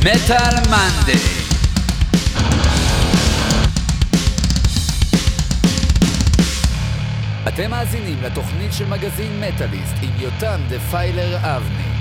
מטאל מנדי אתם מאזינים לתוכנית של מגזין מטאליסט עם יותם דפיילר אבני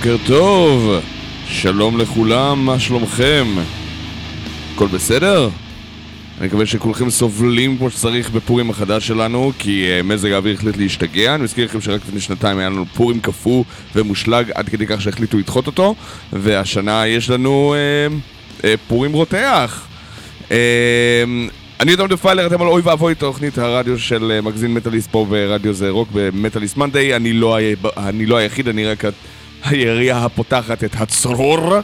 בוקר טוב, שלום לכולם, מה שלומכם? הכל בסדר? אני מקווה שכולכם סובלים כמו שצריך בפורים החדש שלנו כי uh, מזג האוויר החליט להשתגע אני מזכיר לכם שרק לפני שנתיים היה לנו פורים קפוא ומושלג עד כדי כך שהחליטו לדחות אותו והשנה יש לנו uh, uh, פורים רותח uh, אני יותר דפיילר, אתם על אוי ואבוי תוכנית הרדיו של מגזין מטאליסט פה ברדיו זה רוק במטאליסט מנדי לא, אני לא היחיד, אני רק הירייה הפותחת את הצרור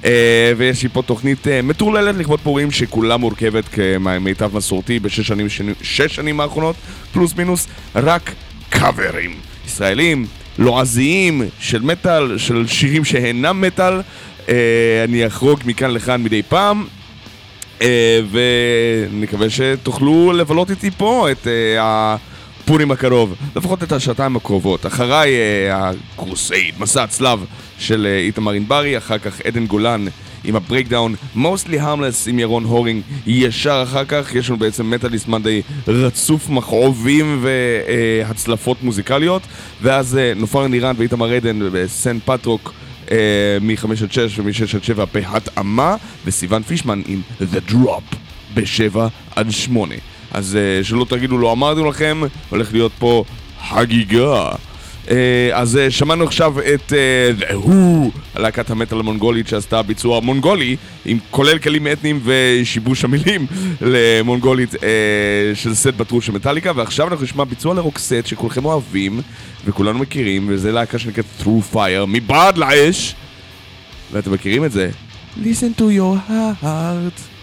Uh, ויש לי פה תוכנית uh, מטורללת לכבוד פורים שכולה מורכבת כמיטב מסורתי בשש שנים, שש שנים האחרונות, פלוס מינוס, רק קאברים. ישראלים, לועזיים, של מטאל, של שירים שאינם מטאל. Uh, אני אחרוג מכאן לכאן מדי פעם, ונקווה שתוכלו לבלות איתי פה את uh, הפורים הקרוב, לפחות את השעתיים הקרובות. אחריי אה, ה Crusade, מסע הצלב של אה, איתמר ענברי, אחר כך עדן גולן עם ה Breakdown, mostly harmless עם ירון הורינג, ישר אחר כך יש לנו בעצם מטאליסט מנדי רצוף מכאובים והצלפות מוזיקליות, ואז אה, נופר נירן ואיתמר עדן בסן פטרוק אה, מ-5 עד 6 ומ-6 עד 7 בהתאמה, וסיון פישמן עם The Drop ב-7 עד 8. אז uh, שלא תגידו לא אמרנו לכם, הולך להיות פה חגיגה. Uh, אז uh, שמענו עכשיו את Who, להקת המטאל המונגולית שעשתה ביצוע מונגולי, עם כולל כלים אתניים ושיבוש המילים למונגולית uh, של סט בטרוש של מטאליקה, ועכשיו אנחנו נשמע ביצוע לרוקסט שכולכם אוהבים וכולנו מכירים, וזה להקה שנקראת True Fire, מבעד לאש, ואתם מכירים את זה? Listen to your heart.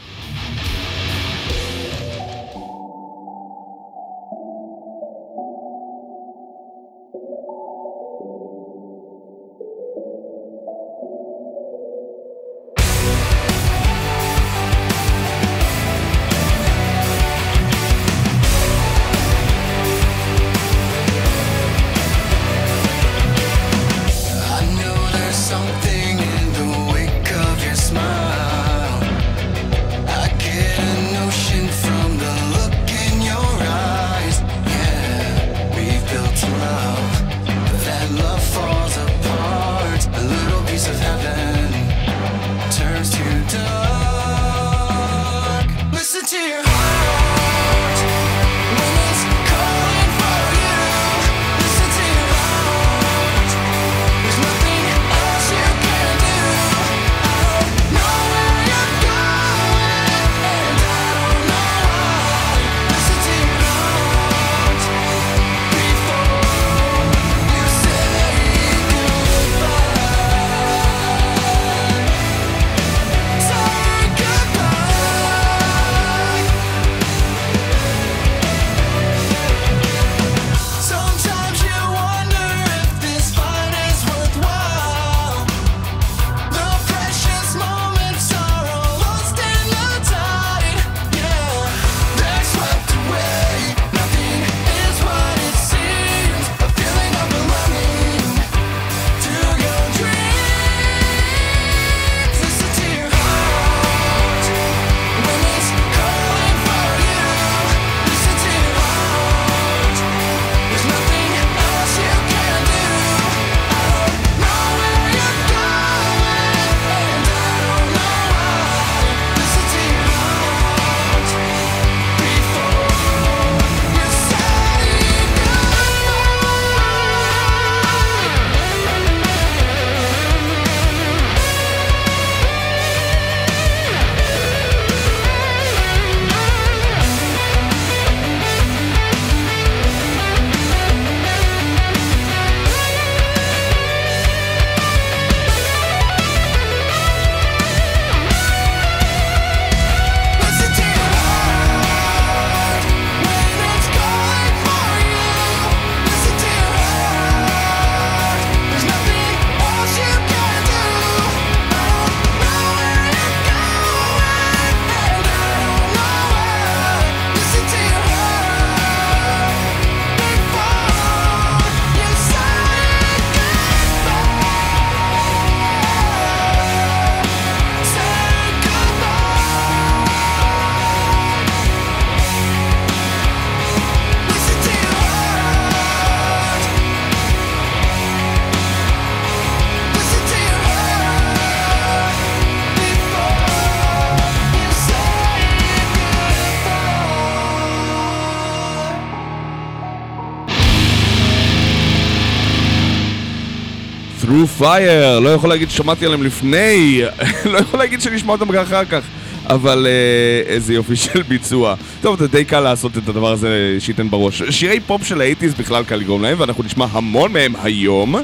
Through Fire, לא יכול להגיד ששמעתי עליהם לפני, לא יכול להגיד שנשמע אותם גם אחר כך, אבל אה, איזה יופי של ביצוע. טוב, זה די קל לעשות את הדבר הזה שייתן בראש. שירי פופ של האייטיז בכלל קל לגרום להם, ואנחנו נשמע המון מהם היום.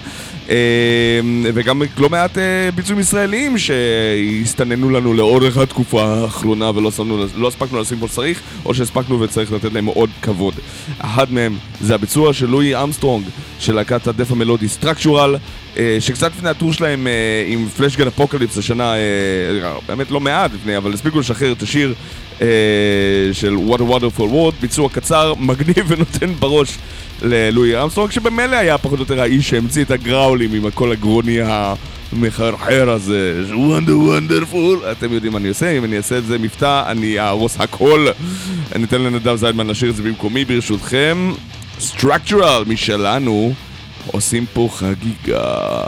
אה, וגם לא מעט אה, ביצועים ישראלים שהסתננו לנו לאורך התקופה האחרונה ולא שמנו, לא הספקנו לשים כמו שצריך, או שהספקנו וצריך לתת להם עוד כבוד. אחד מהם זה הביצוע של לואי ארמסטרונג, של להקת ה death המלודי Structural, אה, שקצת לפני הטור שלהם אה, עם Fleshgod Apocalypse השנה, באמת לא מעט לפני, אבל הספיקו לשחרר את השיר של What a Wonderful World, ביצוע קצר, מגניב ונותן בראש ללואי ארמסטרונג, שבמילא היה פחות או יותר האיש שהמציא את הגראולים עם הקול הגרוני המחרחר הזה, wonder wonderful, אתם יודעים מה אני עושה, אם אני אעשה את זה מבטא, אני אהרוס הכל. אני אתן לנדב זיידמן לשיר את זה במקומי, ברשותכם. Structural משלנו, עושים פה חגיגה.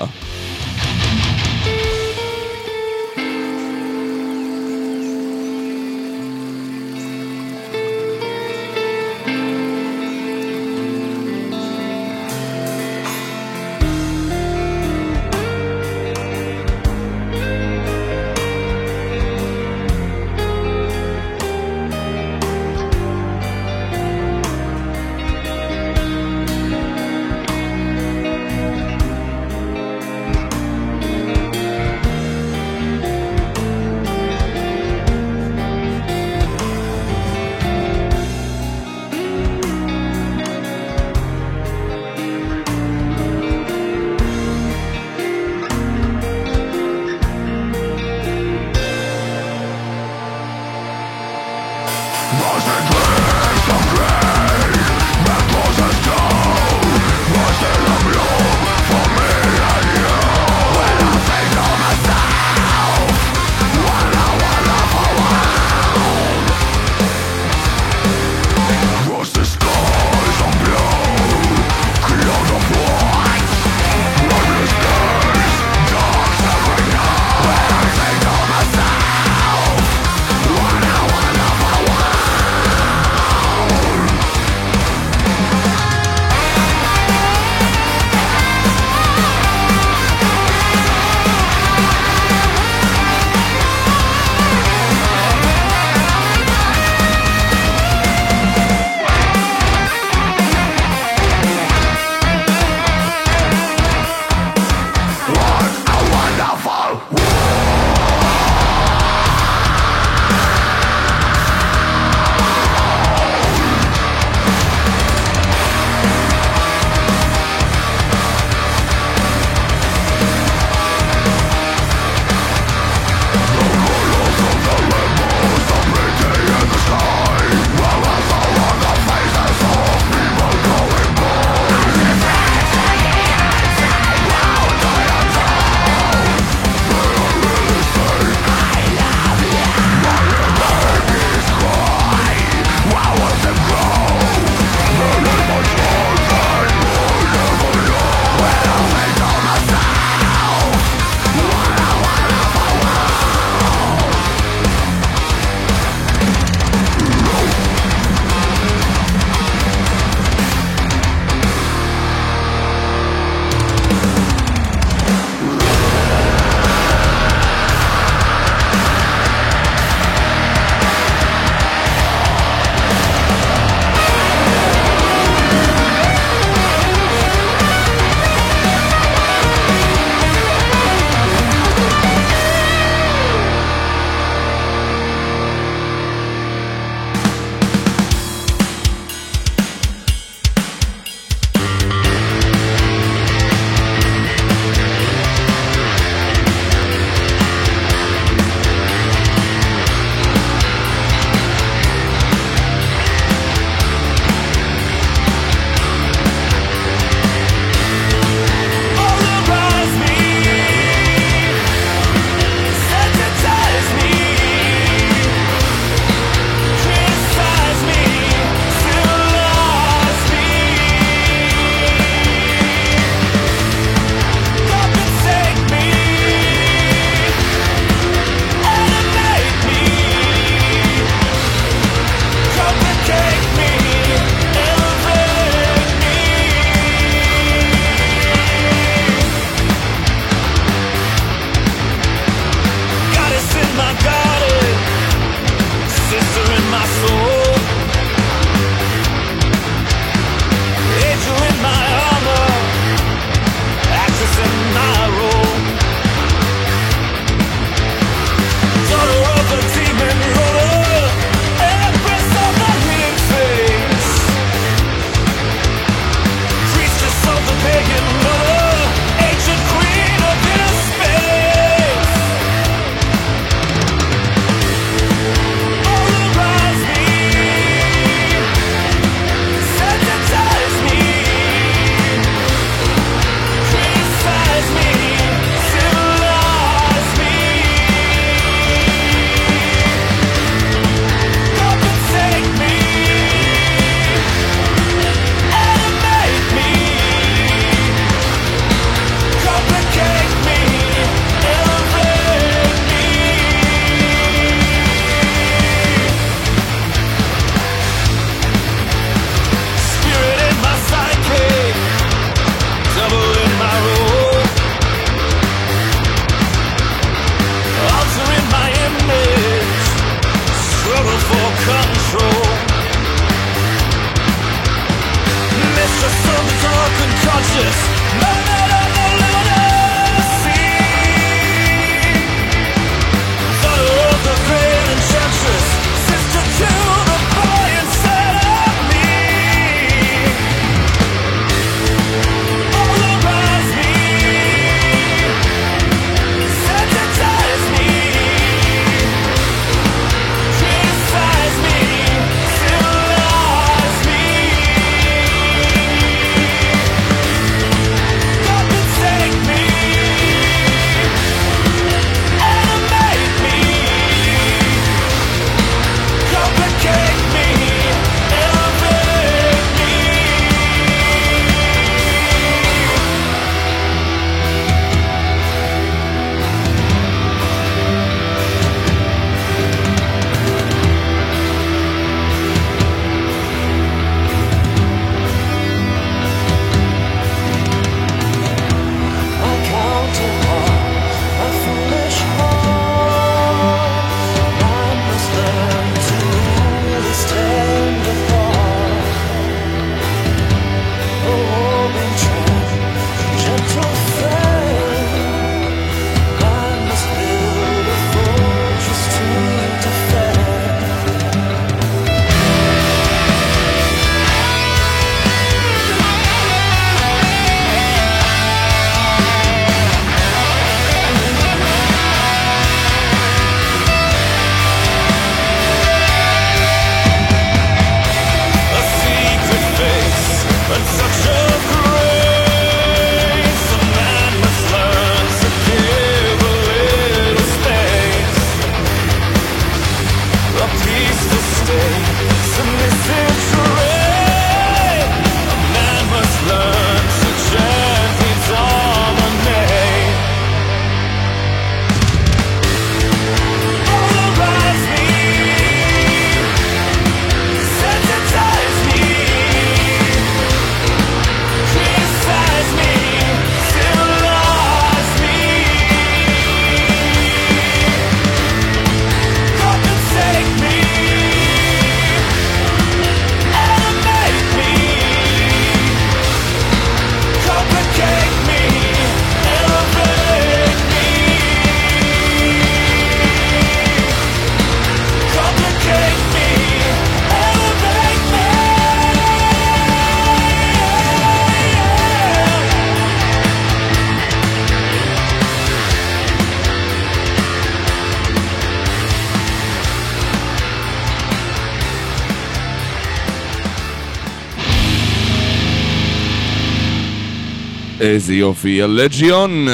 איזה יופי, Allegaeon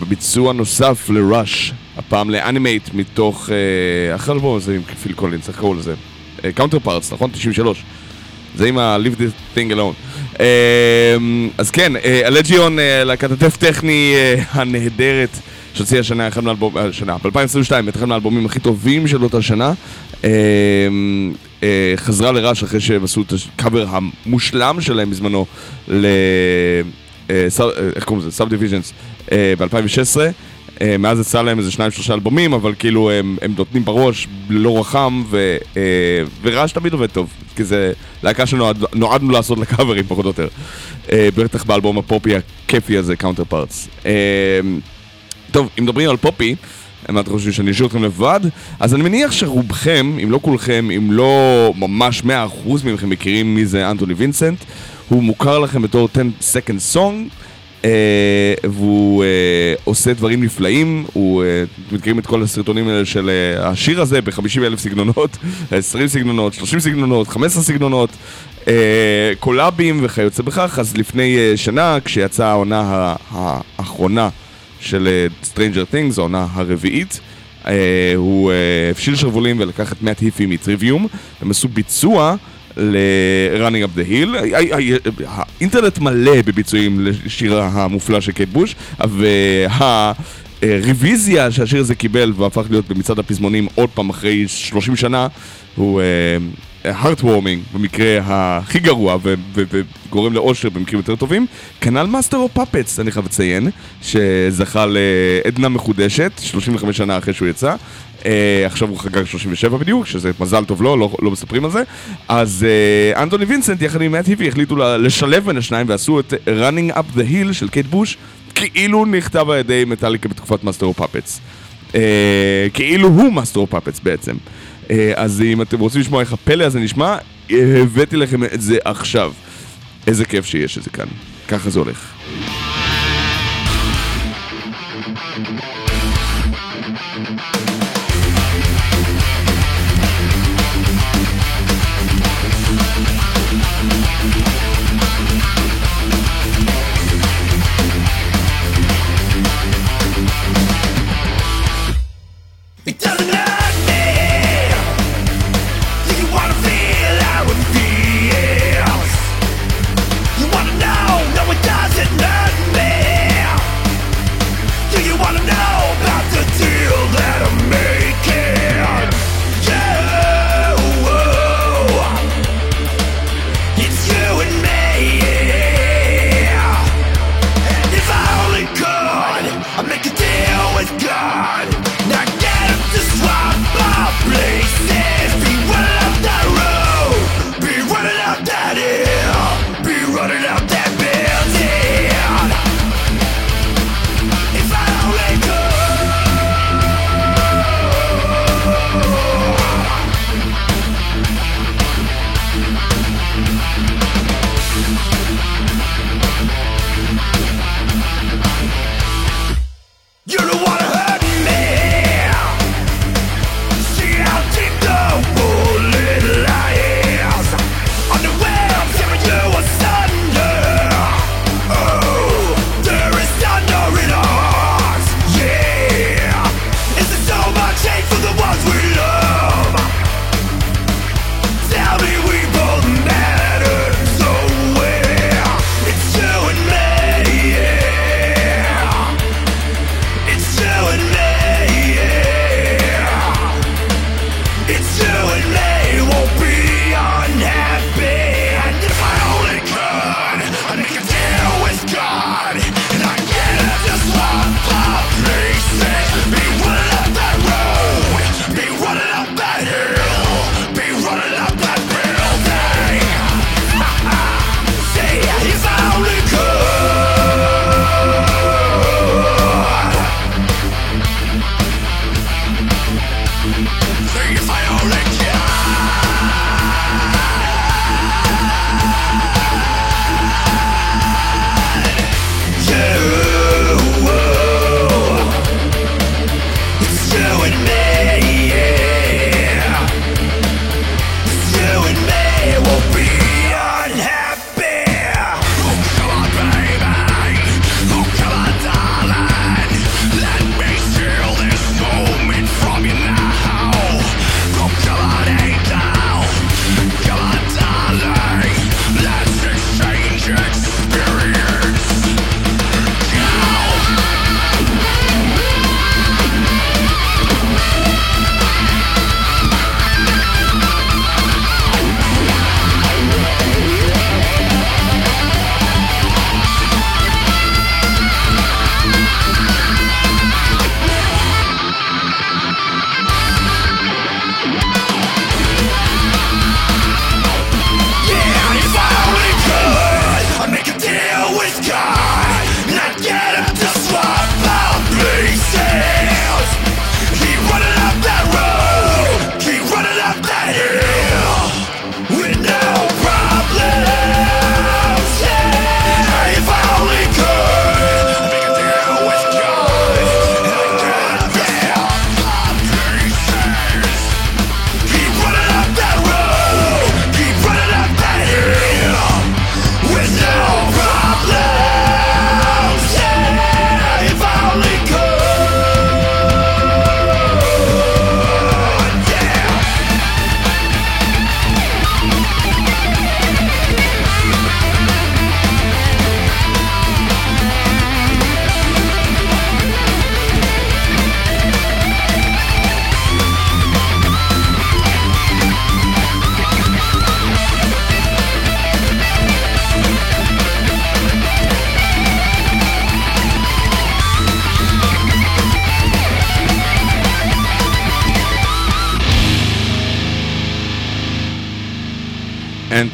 בביצוע נוסף ל Rush, הפעם ל Animate מתוך אה, אחרי אלבום הזה עם פיל קולינס, איך קראו לזה? Counterparts, נכון? 93. זה עם ה-Leave the thing alone. אה, אז כן, אה, Allegaeon, אה, להקת ה death טכני אה, הנהדרת, שהוציאה השנה, אחד מהאלבום, השנה, ב-2022, את אחד מהאלבומים הכי טובים של אותה שנה. אה, אה, חזרה ל Rush אחרי שהם עשו את הקאבר המושלם שלהם בזמנו. אה, אה, איך קוראים לזה? Subdivisions ב-2016. אה, מאז יצא להם איזה שניים שלושה אלבומים, אבל כאילו הם, הם נותנים בראש ללא רחם, ו, אה, ו Rush תמיד עובד טוב, כי זה להקה שנועדנו לעשות לקאברים פחות או יותר. אה, בטח באלבום הפופי הכיפי הזה, Counterparts. אה, טוב, אם מדברים על פופי, מה אתם חושבים שאני אשאיר אתכם לבד? אז אני מניח שרובכם, אם לא כולכם, אם לא ממש 100% מכם מכירים מי זה אנטוני וינסנט. הוא מוכר לכם בתור 10 second song. אה, והוא אה, עושה דברים נפלאים, הוא, אה, אתם מכירים את כל הסרטונים האלה של אה, השיר הזה ב-50 אלף סגנונות, 20 סגנונות, 30 סגנונות, 15 סגנונות, אה, קולאבים וכיוצא בכך, אז לפני אה, שנה, כשיצאה העונה האחרונה של אה, Stranger Things, העונה הרביעית, אה, הוא אה, הפשיל שרוולים ולקח את מאט היפי מ Trivium, הם עשו ביצוע ל-Running Up the Hill. האינטרנט מלא בביצועים לשיר המופלא של קייט בוש, והרוויזיה שהשיר הזה קיבל והפך להיות במצעד הפזמונים עוד פעם אחרי 30 שנה, הוא heartwarming במקרה הכי גרוע וגורם לאושר במקרים יותר טובים. כנ"ל Master of Puppets, אני חייב לציין, שזכה לעדנה מחודשת, 35 שנה אחרי שהוא יצא. Uh, עכשיו הוא חגג 37 בדיוק, שזה מזל טוב לו, לא, לא מספרים על זה. אז uh, אנטוני וינסנט יחד עם מאט הייפי החליטו לשלב בין השניים ועשו את Running Up That Hill של קייט בוש, כאילו נכתב על ידי מטאליקה בתקופת Master of Puppets. Uh, כאילו הוא Master of Puppets בעצם. Uh, אז אם אתם רוצים לשמוע איך הפלא הזה נשמע, הבאתי לכם את זה עכשיו. איזה כיף שיש את זה כאן. ככה זה הולך.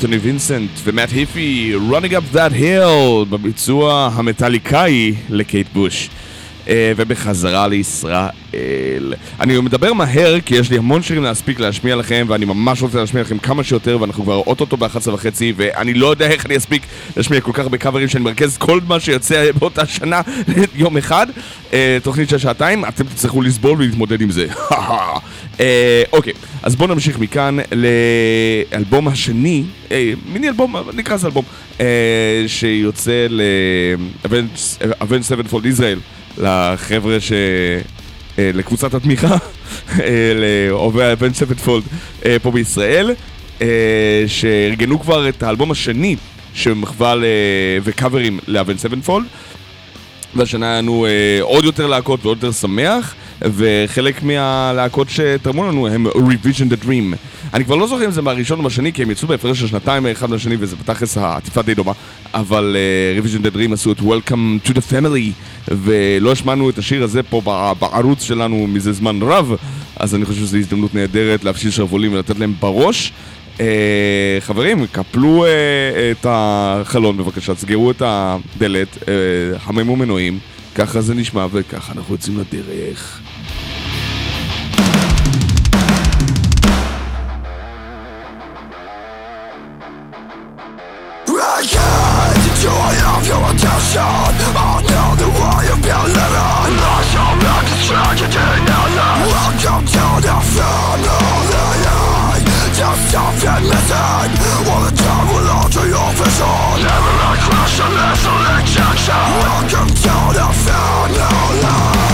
אנטוני וינסנט ומאט היפי, Running Up That Hill, בביצוע המטאליקאי לקייט בוש. אה, ובחזרה לישראל. אני מדבר מהר כי יש לי המון שירים להספיק להשמיע לכם ואני ממש רוצה להשמיע לכם כמה שיותר ואנחנו כבר אוטוטו ב-11 וחצי ואני לא יודע איך אני אספיק להשמיע כל כך הרבה קאברים שאני מרכז כל מה שיוצא באותה שנה יום אחד. אה, תוכנית של שעתיים, אתם תצטרכו לסבול ולהתמודד עם זה. אה, אוקיי, אז בואו נמשיך מכאן לאלבום השני, מיני אלבום, נקרא לזה אלבום, שיוצא ל-Avenged Sevenfold Israel. לחבר'ה ש... אה, לקבוצת התמיכה, אה, לאוהבי האבן ספטפולד אה, פה בישראל, שארגנו כבר את האלבום השני שמחווה וקאברים לאבן ספטפולד. והשנה היה לנו עוד יותר להקות ועוד יותר שמח. וחלק מהלהקות שתרמו לנו הם Revision the Dream. אני כבר לא זוכר אם זה מהראשון או מהשני, כי הם יצאו בהפרש של שנתיים אחד מהשני, וזה בתכלס העטיפה די דומה, אבל uh, Revision the Dream עשו את Welcome to the Family, ולא השמענו את השיר הזה פה בערוץ שלנו מזה זמן רב, אז אני חושב שזו הזדמנות נהדרת להפשיל שרוולים ולתת להם בראש. Uh, חברים, קפלו uh, את החלון בבקשה, סגרו את הדלת, uh, חממו מנועים, ככה זה נשמע וככה אנחנו יוצאים לדרך. Of your attention. I know the way you've been living I shall make this tragedy now Welcome to the family Just something missing All the time will alter your vision. Never like crash and lethal injection. Welcome to the family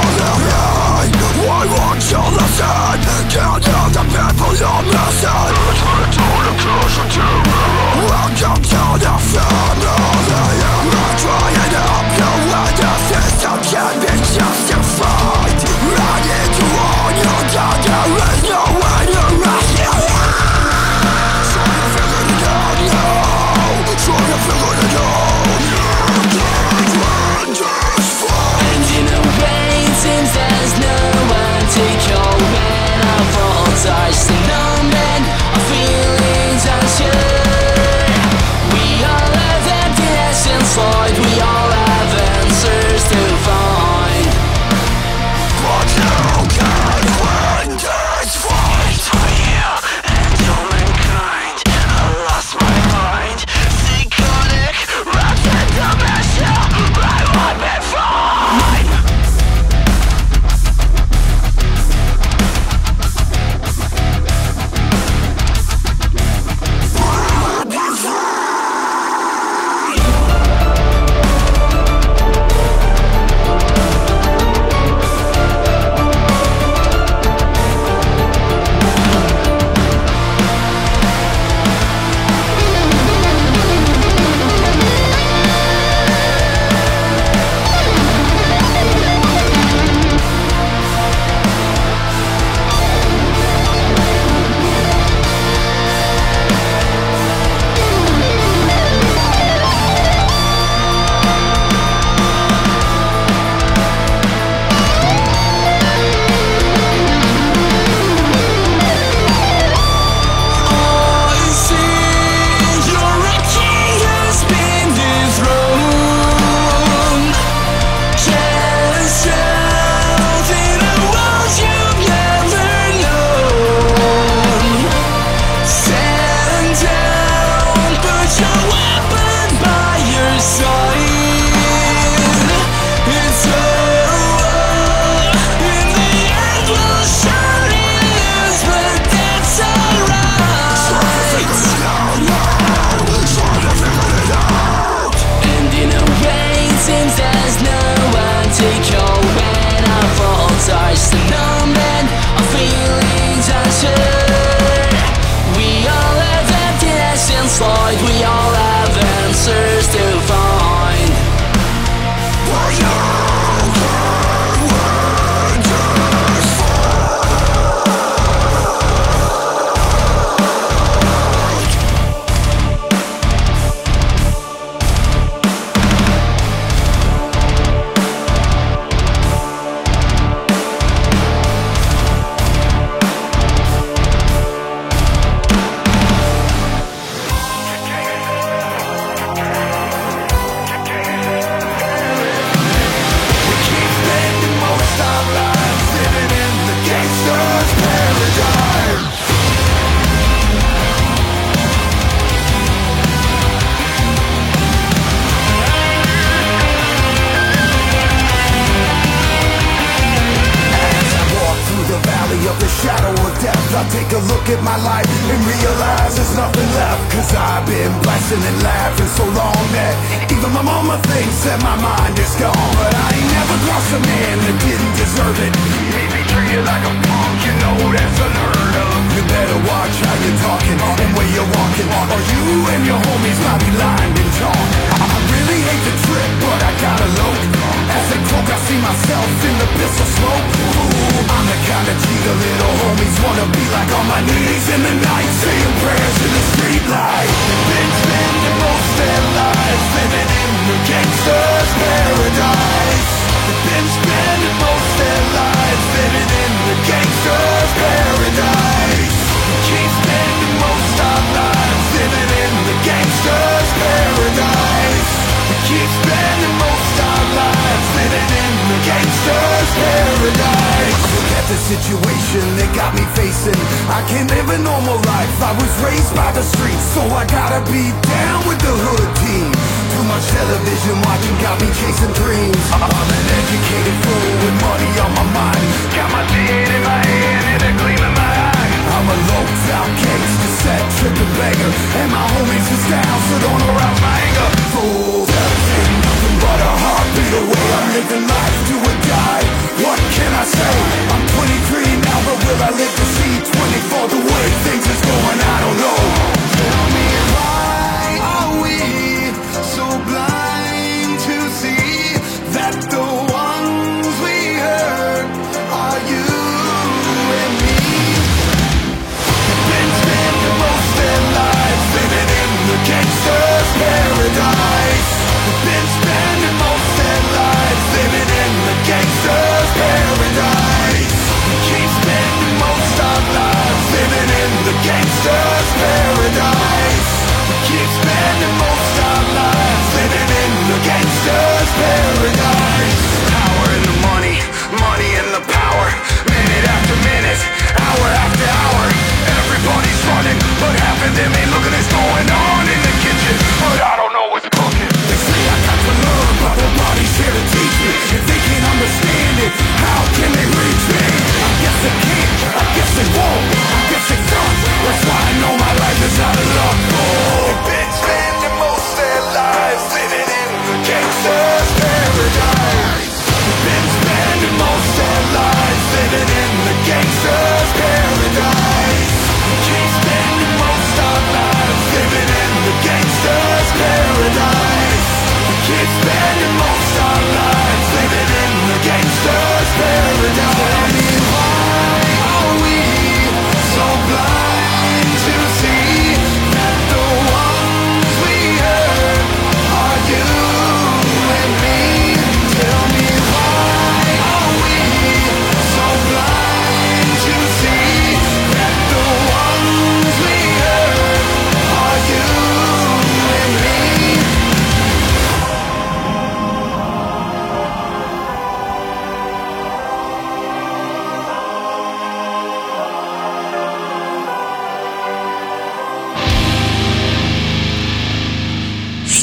head Can't the people you're missing It's return to crush a terror Welcome to the family We're drying up your window my life and realize there's nothing left. Cause I've been blessing and laughing so long that even my mama thinks that my mind is gone. But I ain't never crossed a man that didn't deserve it. Made me treated like a punk, you know that's unheard of. You better watch how you're talking and where you're walking. Or you and your homies might be in chalk. I I really hate the trip, but I gotta load. They croak, I see myself in the pistol smoke. Ooh, I'm the kind of G the little homies wanna be like on my knees in the night, saying prayers in the street light. Been spending most their lives living in the gangster's paradise. Been spending most their lives living in the gangster's paradise. Keep spending most our lives living in the gangster's paradise. Keep spending most our lives living in the gangster's paradise. At the situation they got me facing. I can't live a normal life. I was raised by the streets, so I gotta be down with the hood team. Too much television watching got me chasing dreams. I'm an educated fool with money on my mind. Got my tin in my hand and a gleam in my eye. I'm a low-down gangster, set tripping beggar, and my homies is down, so don't arouse my anger. Fools, but a heartbeat away. I'm living life, do or die. What can I say? I'm 23 now, but will I live to see 24? The way things is going, I don't know. Tell me why are we so blind to see that the Everybody's running, but half of them ain't looking what's going on in the kitchen. But I don't know what's cooking. They say I got to learn, but nobody's here to teach me. If they can't understand it, how can they reach me? I guess they can't, I guess they won't, I guess they don't. That's why I know my life is out of luck. Oh, they've been spending most their lives living in the gangster's paradise.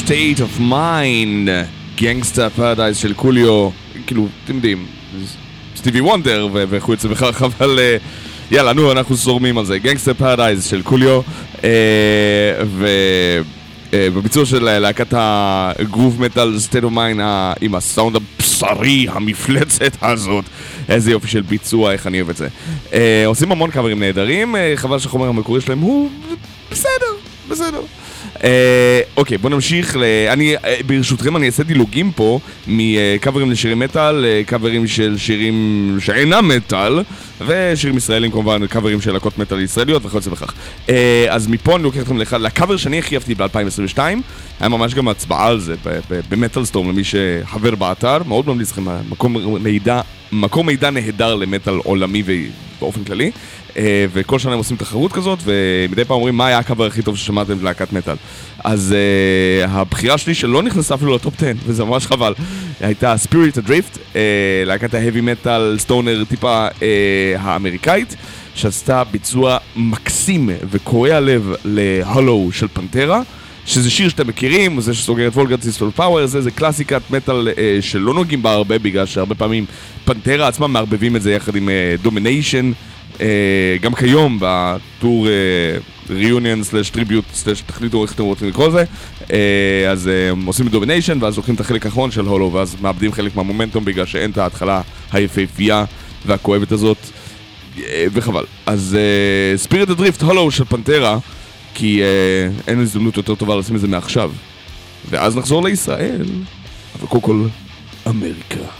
State of Mind, Gangsta's Paradise של קוליו, כאילו, אתם יודעים, סטיבי וונדר וכיוצא בכך, אבל אה, יאללה, נו, אנחנו זורמים על זה. Gangsta's Paradise של קוליו, ובביצוע של אה, להקת הגרוב מטאל State of Mine עם הסאונד הבשרי, המפלצת הזאת. איזה יופי של ביצוע, איך אני אוהב את זה. אה, עושים המון קאברים נהדרים, אה, חבל שהחומר המקורי שלהם הוא בסדר, בסדר. אה, אוקיי, בוא נמשיך. ל... אני, אה, ברשותכם, אני אעשה דילוגים פה מקאברים לשירים מטאל, לקאברים של שירים שאינם מטאל, ושירים ישראלים כמובן, קאברים של להקות מטאל ישראליות וכיוצא בכך. אה, אז מפה אני לוקח אתכם לאחד, לקאבר שאני הכי אהבתי ב-2022, היה ממש גם הצבעה על זה במטאל סטורם, למי שחבר באתר, מאוד ממליץ לכם, מקום מידע, מקום מידע נהדר למטאל עולמי ובאופן כללי. אה, וכל שנה הם עושים תחרות כזאת, ומדי פעם אומרים מה היה הקאבר הכי טוב ששמעתם בלהקת מטאל. אז uh, הבחירה שלי שלא נכנסה אפילו לטופ 10, וזה ממש חבל, הייתה Spirit Adrift, uh, להקת ההבי מטאל סטונר טיפה uh, האמריקאית, שעשתה ביצוע מקסים וקורע לב ל Hollow של פנטרה. שזה שיר שאתם מכירים, זה שסוגר את Vulgar Display of Power, זה, זה קלאסיקת מטאל אה, שלא נוגעים בה הרבה, בגלל שהרבה פעמים פנטרה עצמם מערבבים את זה יחד עם Domination, גם כיום בטור reunion slash tribute slash תחליטו איך אתם רוצים לקרוא לזה אה, אז אה, הם עושים Domination ואז לוקחים את החלק האחרון של הולו ואז מאבדים חלק מהמומנטום בגלל שאין את ההתחלה היפהפייה והכואבת הזאת אה, וחבל. אז Spirit Adrift Hollow של פנטרה כי אין הזדמנות יותר טובה לשים את זה מעכשיו ואז נחזור לישראל אבל קודם כל אמריקה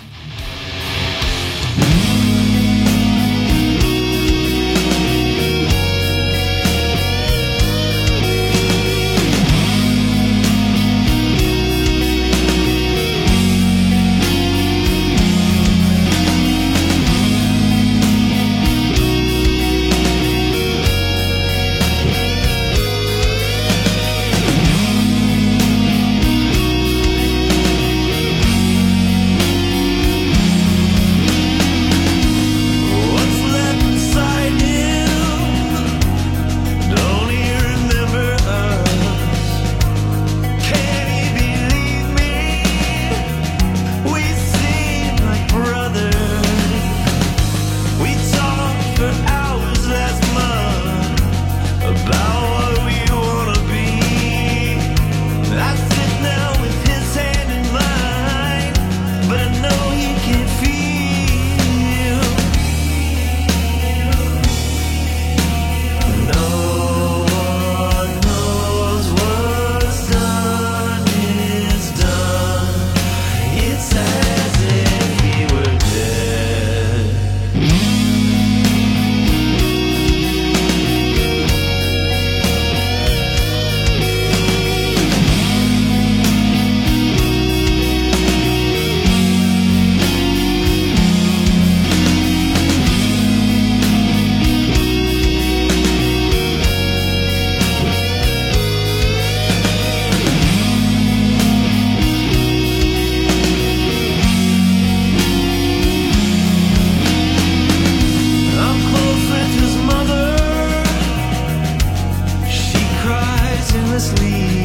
endlessly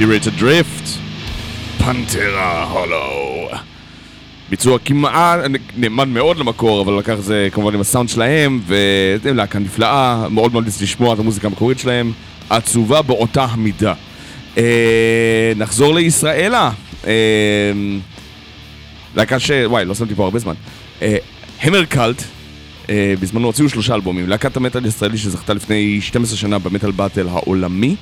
Spirit Adrift, פנתרה הולו. ביצוע כמעט נאמן מאוד למקור, אבל לקח זה כמובן עם הסאונד שלהם, וזה להקה נפלאה, מאוד מאוד לשמוע את המוזיקה המקורית שלהם, עצובה באותה המידה. אה, נחזור לישראלה. אה, להקה ש... וואי, לא שמתי פה הרבה זמן. אה, המר קאלט, אה, בזמנו הוציאו שלושה אלבומים. להקת המטאל הישראלי שזכתה לפני 12 שנה במטאל באטל העולמי,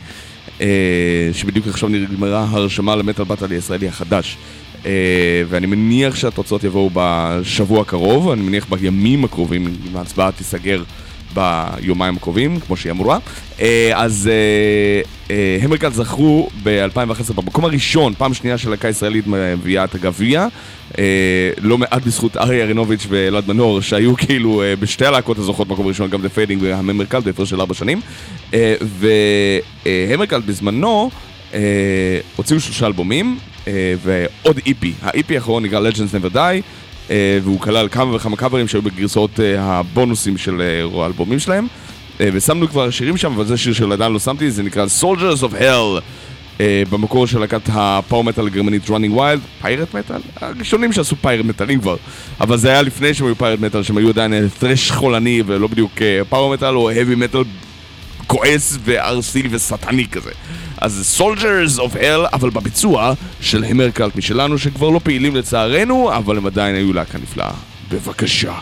שבדיוק עכשיו נגמרה הרשמה ל Metal Battle הישראלי החדש. אה, ואני מניח שהתוצאות יבואו בשבוע הקרוב, אני מניח בימים הקרובים, אם ההצבעה תיסגר ביומיים הקרובים, כמו שהיא אמורה. אה, אז אה, המרקל זכו ב-2011 במקום הראשון, פעם שנייה שלהקה ישראלית מביאה את הגביע. לא מעט בזכות אריה ארונוביץ' ואלעד מנור, שהיו כאילו בשתי הלהקות הזוכות מקום ראשון, גם The Fading והמרקל בהפרש של ארבע שנים. והמרקל בזמנו הוציאו שלושה אלבומים. ועוד איפי, האיפי האחרון נקרא Legends Never Die והוא כלל כמה וכמה קאברים שהיו בגרסאות הבונוסים של האלבומים שלהם ושמנו כבר שירים שם, אבל זה שיר שעדיין לא שמתי, זה נקרא Soldiers of Hell במקור של להקת הפאור מטאל הגרמנית Running Wild, פיירט מטאל? הראשונים שעשו פיירט מטאלים כבר אבל זה היה לפני שהם היו פיירט מטאל, שהם היו עדיין thrash חולני ולא בדיוק פאור מטאל או heavy מטאל כועס וארסי ושטני כזה אז Soldiers of Hell, אבל בביצוע של המרקלט משלנו, שכבר לא פעילים לצערנו, אבל הם עדיין היו להקה נפלאה. בבקשה.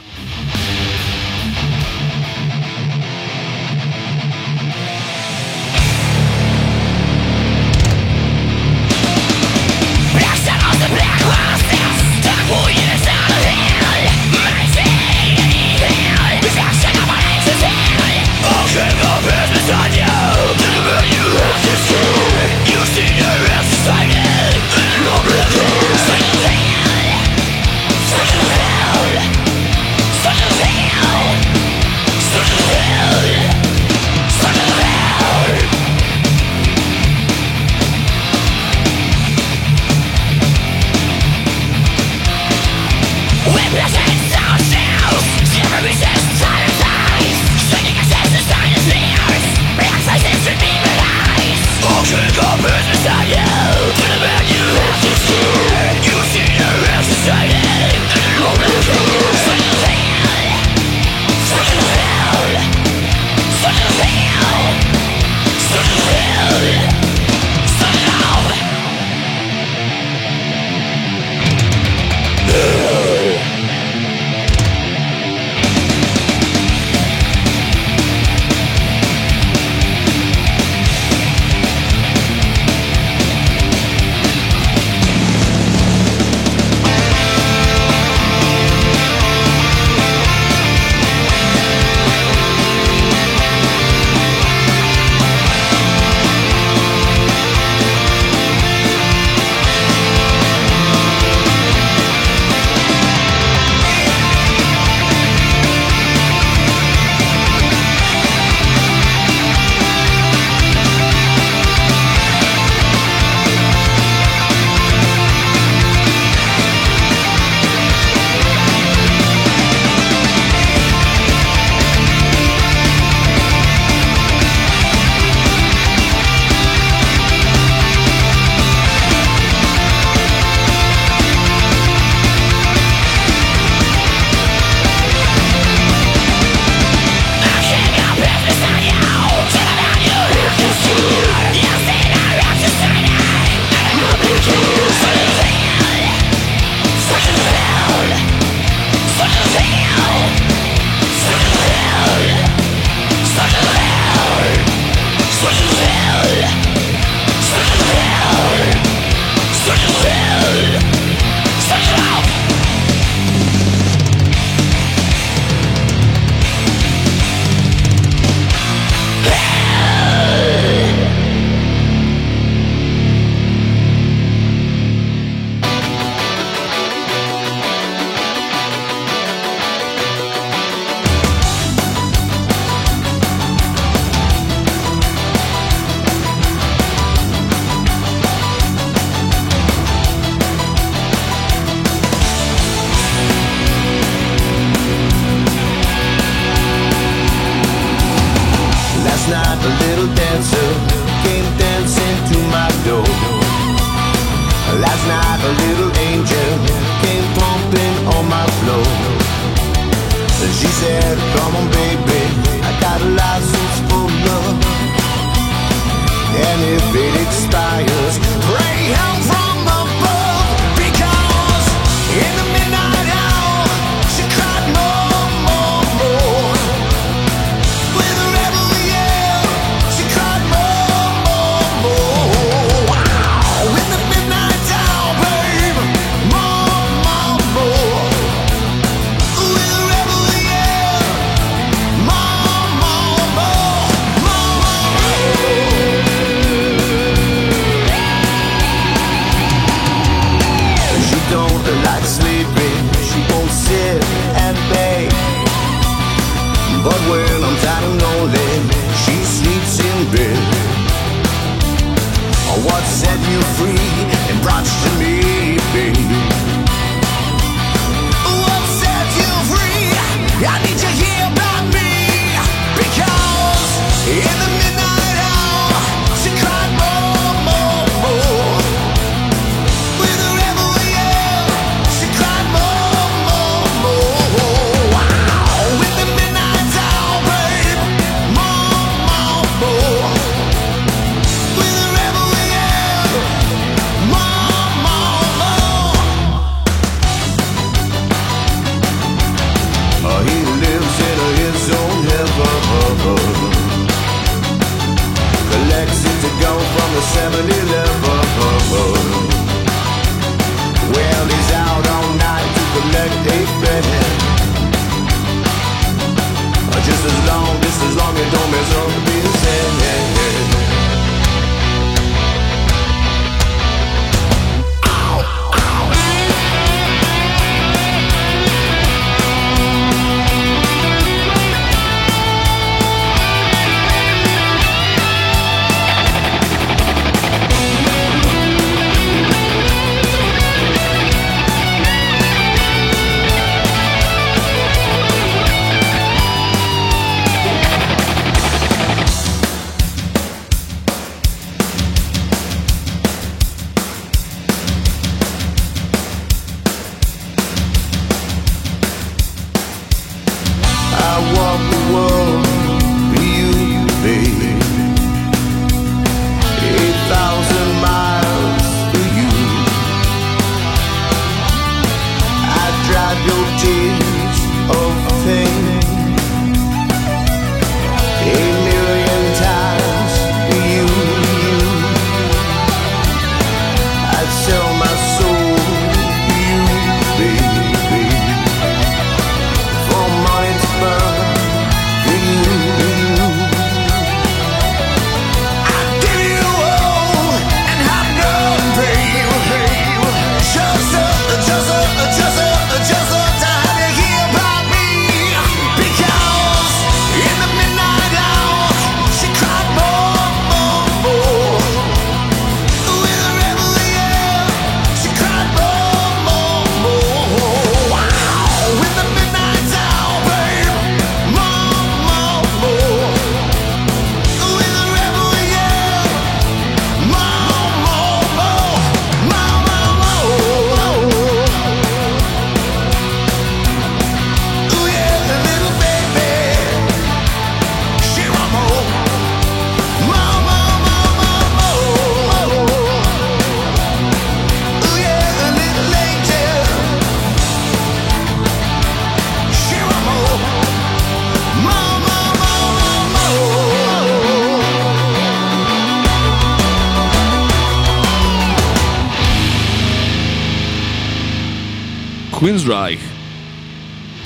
קווינסרייך,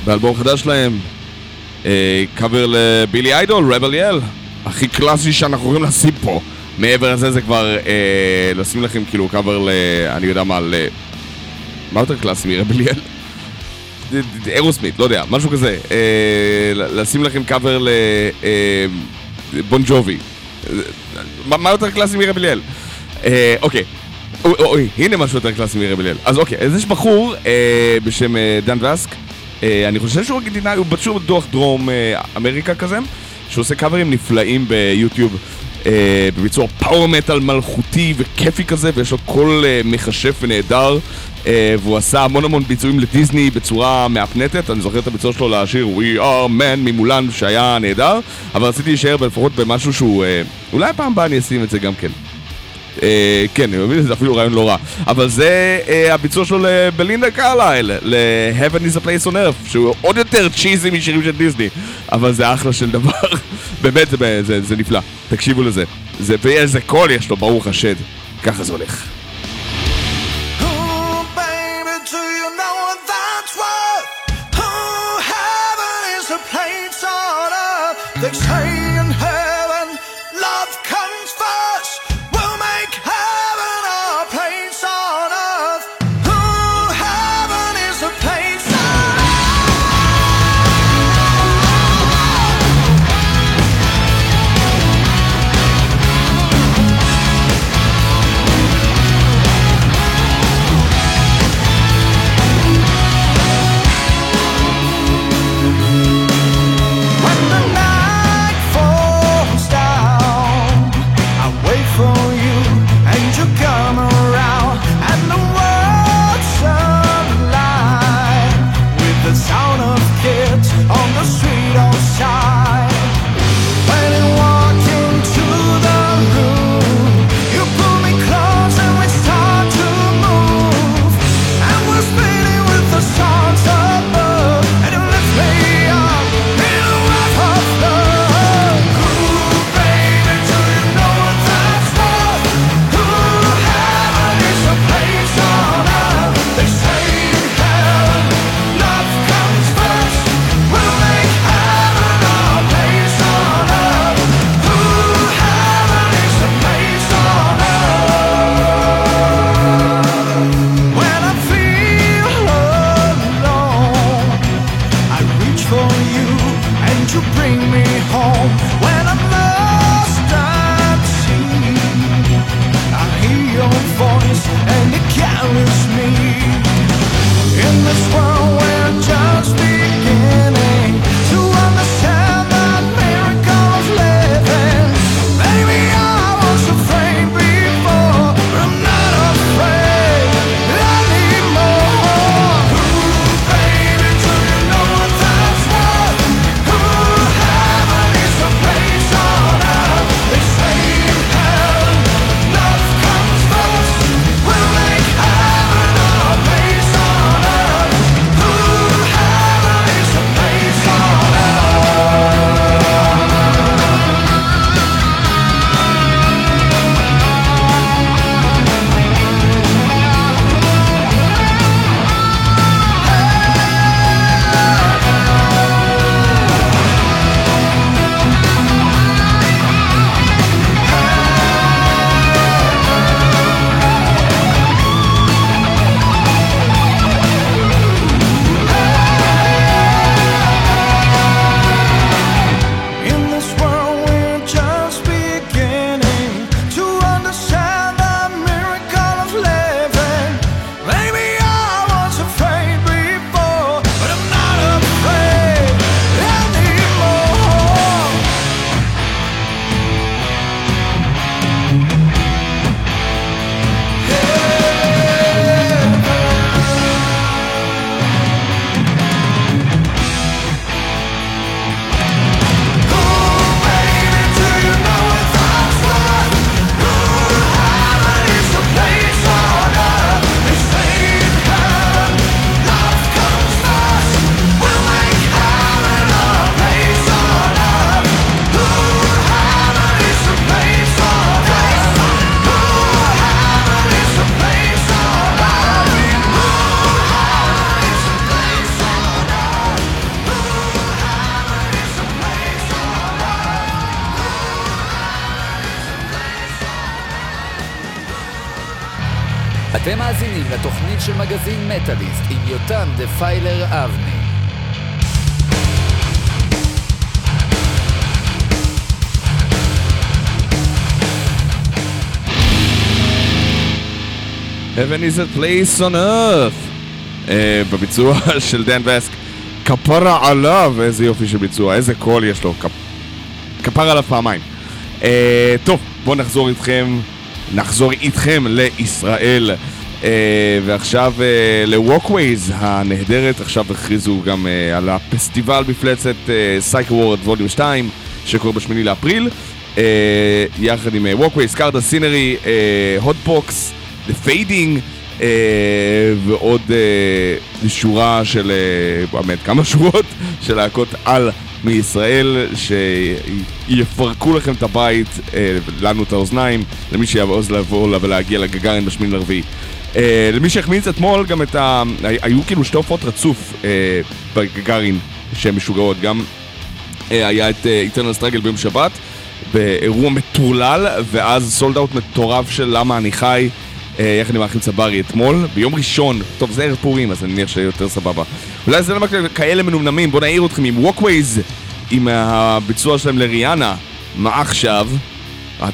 באלבום חדש שלהם, אה, קאבר לבילי איידול, Rebel, Rebel Yell, הכי קלאסי שאנחנו יכולים לשים פה. מעבר לזה זה כבר אה, לשים לכם כאילו קאבר ל... אני יודע מה, ל... מה יותר קלאסי מ Rebel Yell? אירוסמית, לא יודע, משהו כזה. אה, לשים לכם קאבר ל... אה, בון ג'ובי. אה, מה יותר קלאסי מ Rebel Yell? אה, אוקיי. אוי, אוי, הנה משהו יותר קלאסי מרב הלל. אז אוקיי, אז יש בחור אה, בשם אה, דן וסק, אה, אני חושב שהוא ארגנטינאי, הוא בשום דוח דרום אה, אמריקה כזה, שעושה קאברים נפלאים ביוטיוב. אה, בביצוע פאור מטאל מלכותי וכיפי כזה, ויש לו קול אה, מכשף ונהדר, אה, והוא עשה המון המון ביצועים לדיסני בצורה מהפנטת, אני זוכר את הביצוע שלו לשיר We are man ממולן שהיה נהדר, אבל רציתי להישאר לפחות במשהו שהוא, אה, אולי הפעם הבאה אני אשים את זה גם כן. אה, כן, אני מבין, זה אפילו רעיון לא רע. אבל זה אה, הביצוע שלו לבלינדה קרלייל, ל-Heaven is a place on earth, שהוא עוד יותר צ'יזי משירים של דיסני, אבל זה אחלה של דבר. באמת, זה, זה, זה נפלא. תקשיבו לזה. זה, ואיזה קול יש לו, ברוך השד. ככה זה הולך. Oh, A place on earth. Uh, בביצוע של דן וסק. כפרה עליו, איזה יופי של ביצוע, איזה קול יש לו. כפ... כפר עליו פעמיים. אה, טוב, בואו נחזור איתכם, נחזור איתכם לישראל. Uh, ועכשיו uh, ל-Walkways הנהדרת, עכשיו הכריזו גם uh, על הפסטיבל מפלצת סייק וורד ווליום 2 שקורה ב-8 לאפריל uh, יחד עם uh, Walkways, קארדה סינרי, הוטבוקס, The Fading uh, ועוד uh, שורה של, uh, באמת כמה שורות של להקות על מישראל שיפרקו לכם את הבית, לנו את האוזניים, למי שיעוז לבוא ולהגיע לגגארין בשמין לרביעי. Uh, למי שהחמיץ אתמול גם את ה... היו כאילו שתי הופעות רצוף uh, בגגארין שהן משוגעות, גם uh, היה את איטרנל סטרגל ביום שבת באירוע מטורלל ואז sold out מטורף של למה אני חי יחד עם האחים צברי אתמול ביום ראשון, טוב זה ערב פורים אז אני מניח שיותר סבבה אולי זה למה כאלה מנומנמים, בואו נעיר אתכם עם Walkways עם הביצוע שלהם לריאנה מה עכשיו?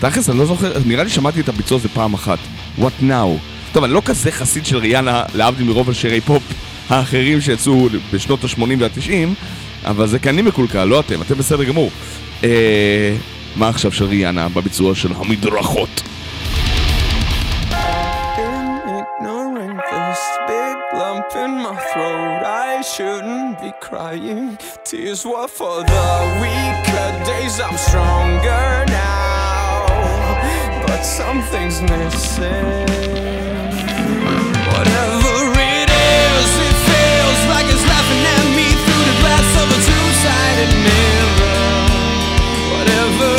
תכלס אני לא זוכר, נראה לי שמעתי את הביצוע הזה פעם אחת What Now? טוב, אני לא כזה חסיד של ריאנה, להבדיל מרוב השירי פופ האחרים שיצאו בשנות ה-80 וה-90, אבל זה כי אני מקולקל, לא אתם, אתם בסדר גמור. אה, מה עכשיו של ריאנה בביצוע של המדרכות? Shouldn't be crying. Tears were for the weaker days. I'm stronger now. But something's missing. Whatever it is, it feels like it's laughing at me through the glass of a two-sided mirror. Whatever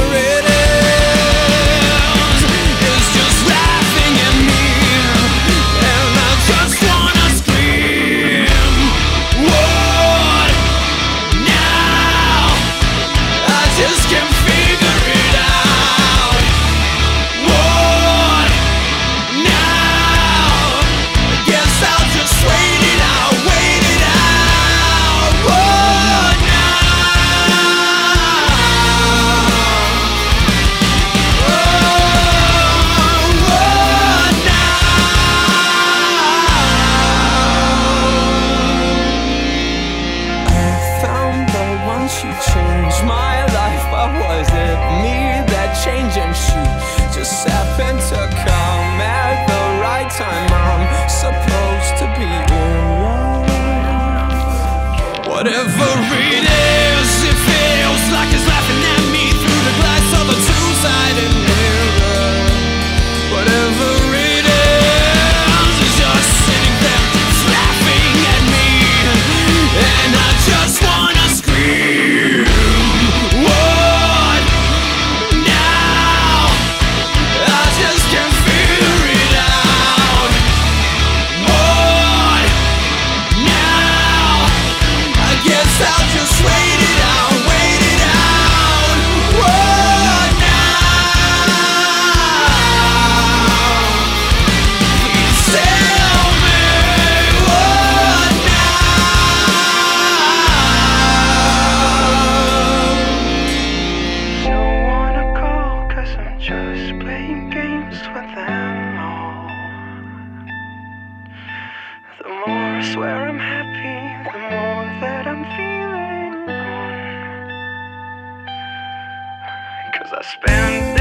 suspended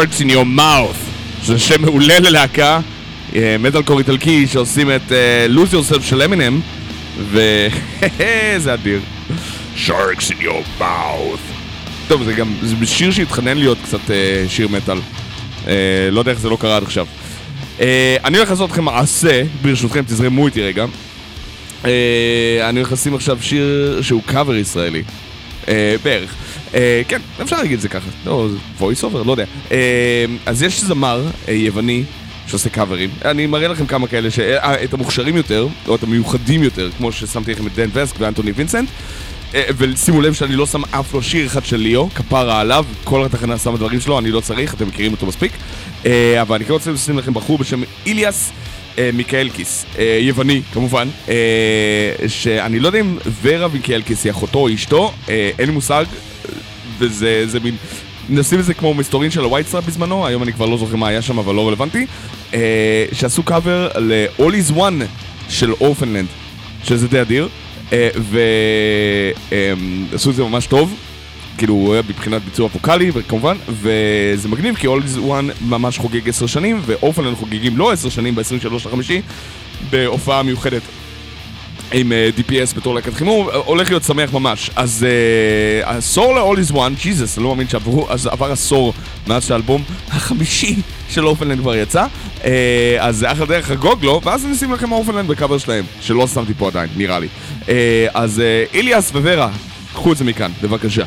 Words in Your Mouth, שזה שם מעולה ללהקה, אה, מטאל קור איטלקי שעושים את uh, Lose Yourself של אמינם, וזה אדיר. Sharks in your mouth. טוב, זה גם זה שיר שהתחנן להיות קצת uh, שיר מטאל. Uh, לא יודע איך זה לא קרה עד עכשיו. Uh, אני הולך לעשות אתכם מעשה, ברשותכם, תזרמו איתי רגע. Uh, אני הולך לשים עכשיו שיר שהוא קאבר ישראלי. Uh, בערך. אה, כן, אפשר להגיד את זה ככה. לא, voice over, לא יודע. אה, אז יש זמר אה, יווני שעושה קאברים. אני מראה לכם כמה כאלה, ש... את המוכשרים יותר, או את המיוחדים יותר, כמו ששמתי לכם את דן וסק ואנטוני וינסנט. ושימו לב שאני לא שם אף לא שיר אחד של ליאו, כפרה עליו, כל התחנה שמה דברים שלו, אני לא צריך, אתם מכירים אותו מספיק. אבל אני כן רוצה לשים לכם בחור בשם איליאס מיקאלקיס, יווני כמובן, שאני לא יודע אם ורה מיקאלקיס היא אחותו או אשתו, אין לי מושג, וזה זה מין... נשים את זה כמו מסתורין של הווייט סטרייפס בזמנו, היום אני כבר לא זוכר מה היה שם, אבל לא רלוונטי. אה, שעשו קאבר ל-All is One של אורפנד לנד, שזה די אדיר, אה, ועשו את זה ממש טוב. כאילו הוא היה מבחינת ביצוע ווקאלי כמובן וזה מגניב כי All is One ממש חוגג עשר שנים ואורפנד לנד חוגגים לא עשר שנים ב-23 לחמישי בהופעה מיוחדת עם אה, DPS בתור להקת חימום, אה, הולך להיות שמח ממש. אז אה, עשור ל-All is One, ג'יזוס, אני לא מאמין שעברו, אז עבר עשור מאז שהאלבום החמישי של אורפנלנד כבר יצא. אה, אז זה אחלה דרך לחגוג לו, ואז אני אשים לכם אורפנלנד בקאבר שלהם, שלא שמתי פה עדיין, נראה לי. אה, אז אה, איליאס וורה, קחו את זה מכאן, בבקשה.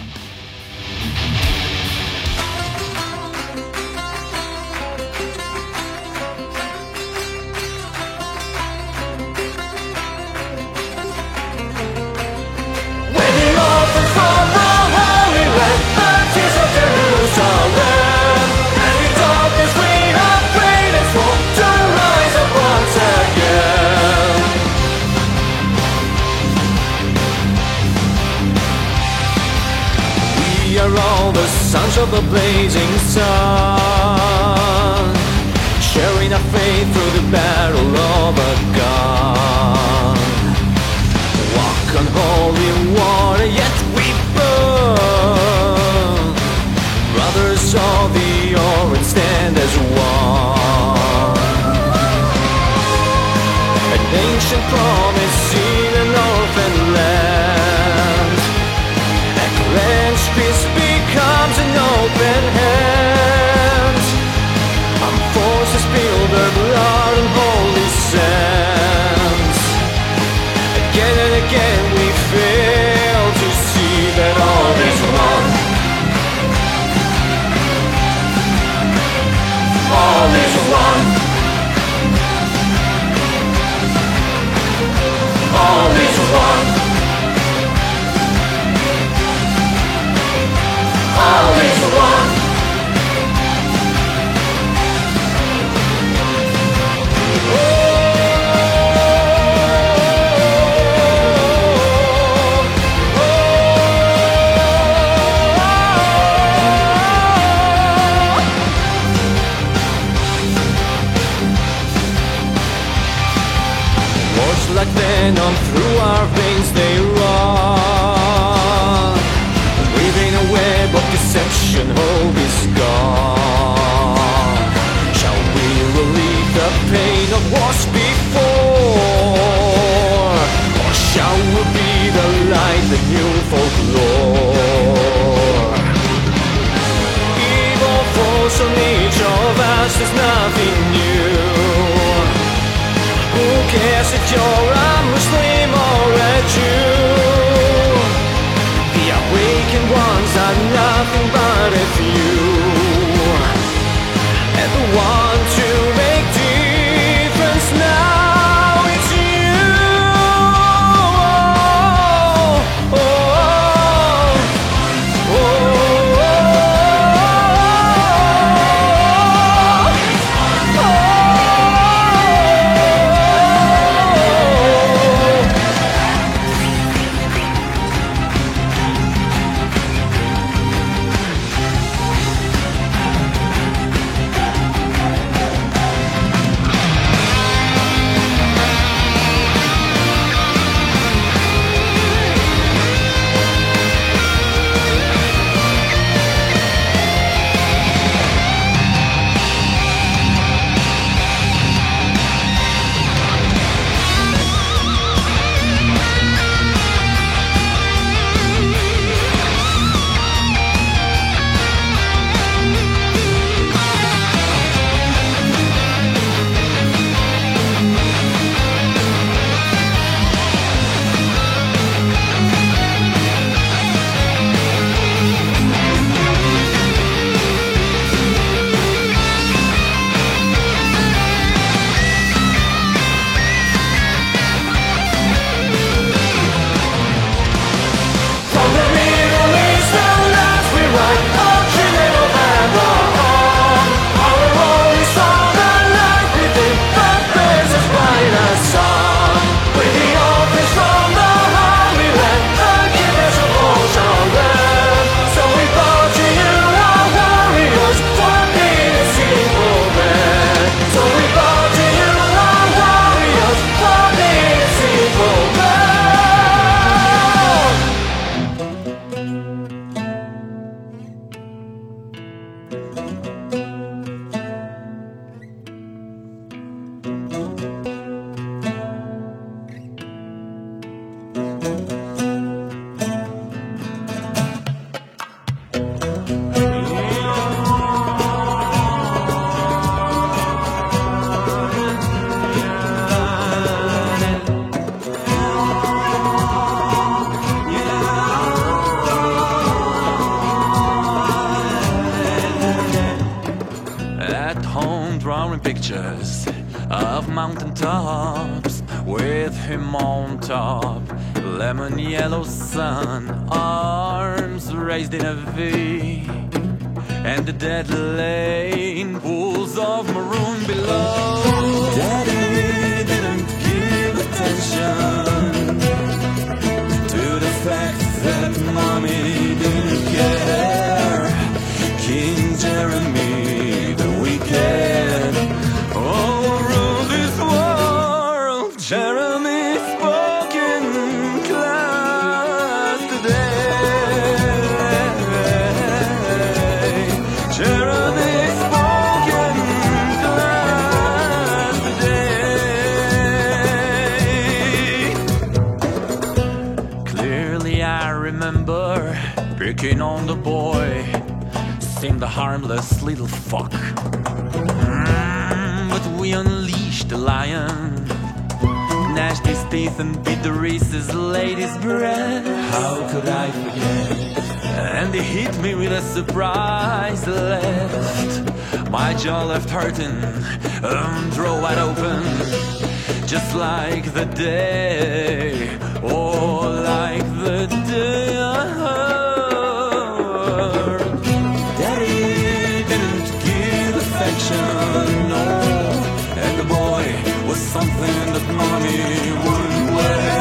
end of money wouldn't wear.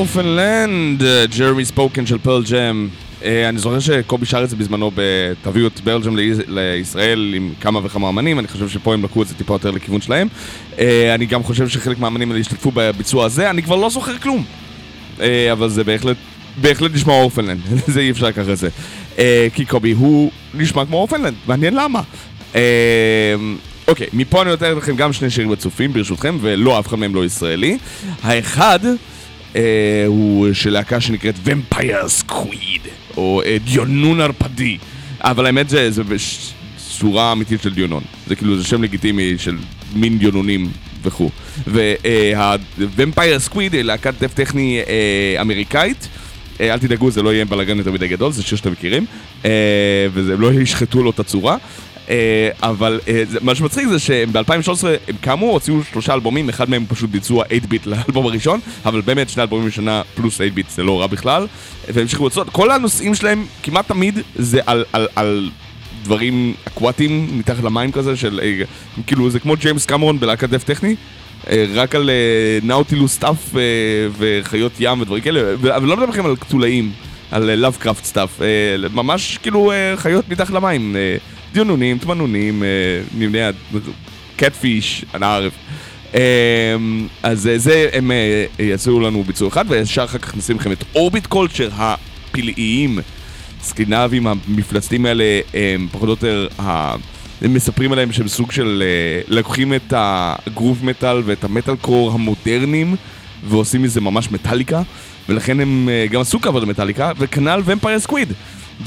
אורפנלנד, ג'רמי ספוקן של פרל ג'ם. אה, אני זוכר שקובי שר את זה בזמנו ב"תביאו את פרל ג'ם לישראל" עם כמה וכמה אמנים, אני חושב שפה הם לקחו את זה טיפה יותר לכיוון שלהם. אה, אני גם חושב שחלק מהאמנים האלה השתתפו בביצוע הזה, אני כבר לא זוכר כלום. אה, אבל זה בהחלט, בהחלט נשמע אורפנלנד, זה אי אפשר לקחת את זה. כי קובי הוא נשמע כמו אורפנלנד, מעניין למה. אוקיי, מפה אני נותן לכם גם שני שירים רצופים ברשותכם, ולא, אף אחד מהם לא ישראלי. האחד הוא של להקה שנקראת Vampire Squid, או אה, דיונון ערפדי. אבל האמת זה, זה בצורה אמיתית של דיונון. זה כאילו, זה שם לגיטימי של מין דיונונים וכו'. וה-Vampire Squid היא להקת דף טכני אה, אמריקאית. אה, אל תדאגו, זה לא יהיה בלאגן יותר מדי גדול, זה שיר שאתם מכירים. אה, וזה לא ישחטו לו את הצורה. אה, אבל אה, מה שמצחיק זה שב-2013 הם קמו, הוציאו שלושה אלבומים, אחד מהם פשוט ביצוע 8-ביט לאלבום הראשון, אבל באמת שני אלבומים בשנה פלוס 8-ביט זה לא רע בכלל, והמשיכו לצאת, כל הנושאים שלהם כמעט תמיד זה על, על, על דברים אקוואטיים מתחת למים כזה, של אה, כאילו זה כמו ג'יימס קמרון בלהקת דף טכני. רק על נאוטילוס סטאפ וחיות ים ודברים כאלה, אבל לא מדבר לכם על קטולאים, על לאבקראפט סטאפ, ממש כאילו חיות מתחת למים, דיונונים, תמנונים, נמנה, קטפיש, אנא ערף. אז אה, זה, הם אה, יעשו לנו ביצוע אחד, וישר אחר כך נשים לכם את אורביט קולצ'ר הפלאיים, סקנדינבים המפלצתים האלה, הם פחות או יותר, הם מספרים עליהם שהם סוג של, אה, לקוחים את הגרוב מטאל ואת המטאל קור המודרניים, ועושים מזה ממש מטאליקה, ולכן הם גם עשו קאבר למטאליקה, וכנ"ל Vampire Squid.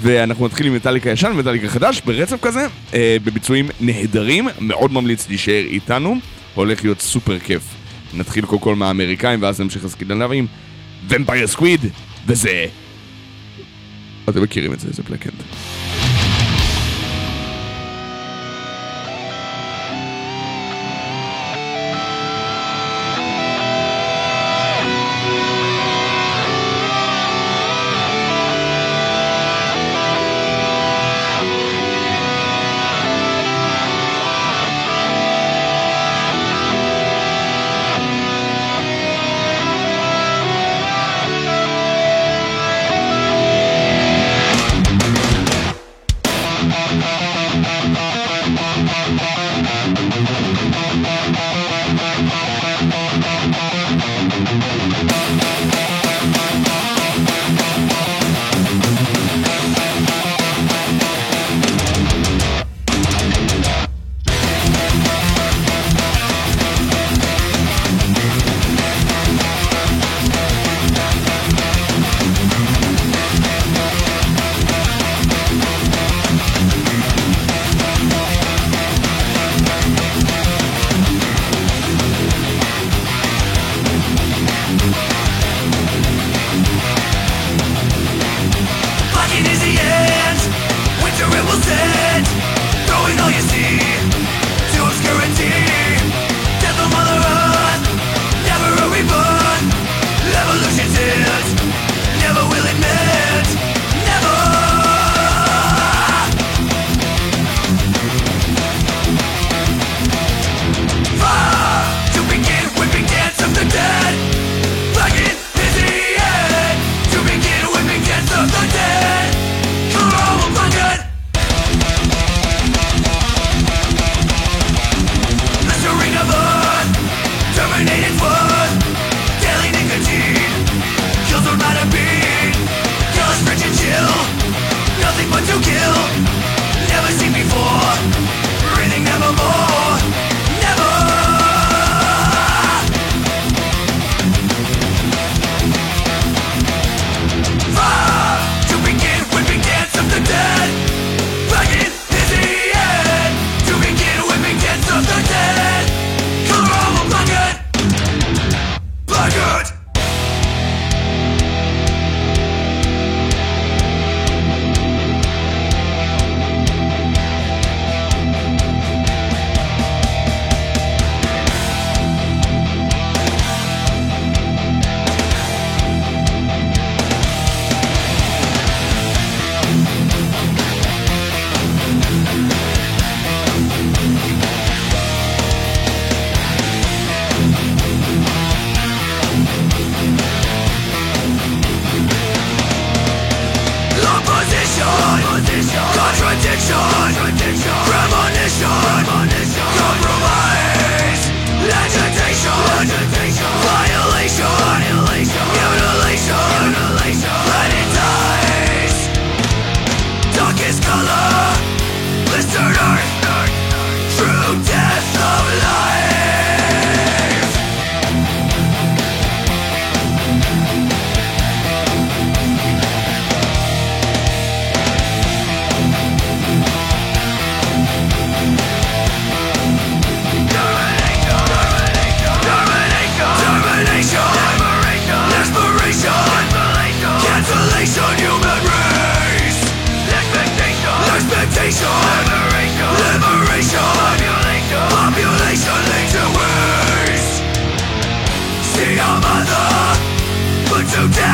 ואנחנו נתחיל עם מטאליקה ישן ומטאליקה חדש ברצף כזה, אה, בביצועים נהדרים, מאוד ממליץ להישאר איתנו, הולך להיות סופר כיף. נתחיל קודם כל מהאמריקאים ואז נמשיך לסקנדינבים, Vampire Squid, וזה... אתם מכירים את זה, זה Blackened. down.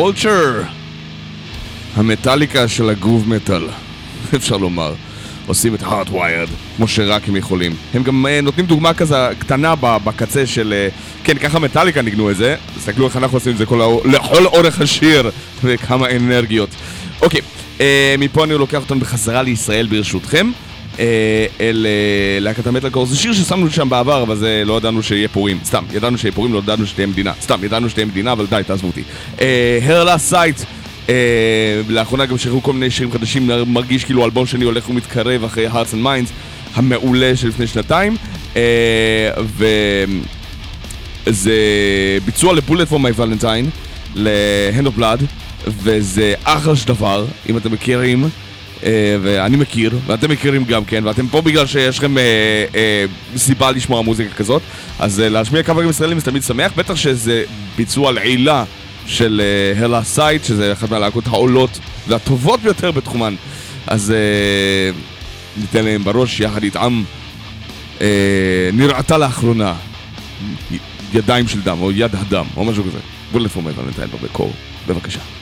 קולצ'ר, המטאליקה של הגרוב מטאל, אפשר לומר. עושים את הארדוויירד, כמו שרק הם יכולים. הם גם אה, נותנים דוגמה כזה קטנה בקצה של... אה, כן, ככה מטאליקה ניגנו את זה. תסתכלו איך אנחנו עושים את זה כל, האור- לכל אורך השיר, וכמה אנרגיות. אוקיי, אה, מפה אני לוקח אותנו בחזרה לישראל ברשותכם. אה, אל אה, להקת המטאל קורס, זה שיר ששמנו שם בעבר, אבל זה לא ידענו שיהיה פורים. סתם, ידענו שיהיה פורים, לא ידענו שתהיה מדינה. סתם, ידענו שתהיה מדינה, אבל די, תעזבו אותי. הרלה סייט, לאחרונה גם שחררו כל מיני שירים חדשים, מרגיש כאילו אלבום שני הולך ומתקרב אחרי Hearts and Minds המעולה של לפני שנתיים. אה, וזה ביצוע לבולט פור מיי ולנטיין, ל-Hand of Blood, וזה אחלה של דבר, אם אתם מכירים. אה, ואני מכיר, ואתם מכירים גם כן, ואתם פה בגלל שיש לכם אה, אה, סיבה לשמוע מוזיקה כזאת, אז אה, להשמיע קאברים ישראלים זה תמיד שמח, בטח שזה ביצוע לעילה של אה, הלה סייט, שזה אחת מהלהקות העולות והטובות ביותר בתחומן, אז אה, ניתן להם בראש יחד איתם. אה, נראתה לאחרונה ידיים של דם, או יד הדם, או משהו כזה. בולפורמט ולנטיין בקור, בבקשה. There goes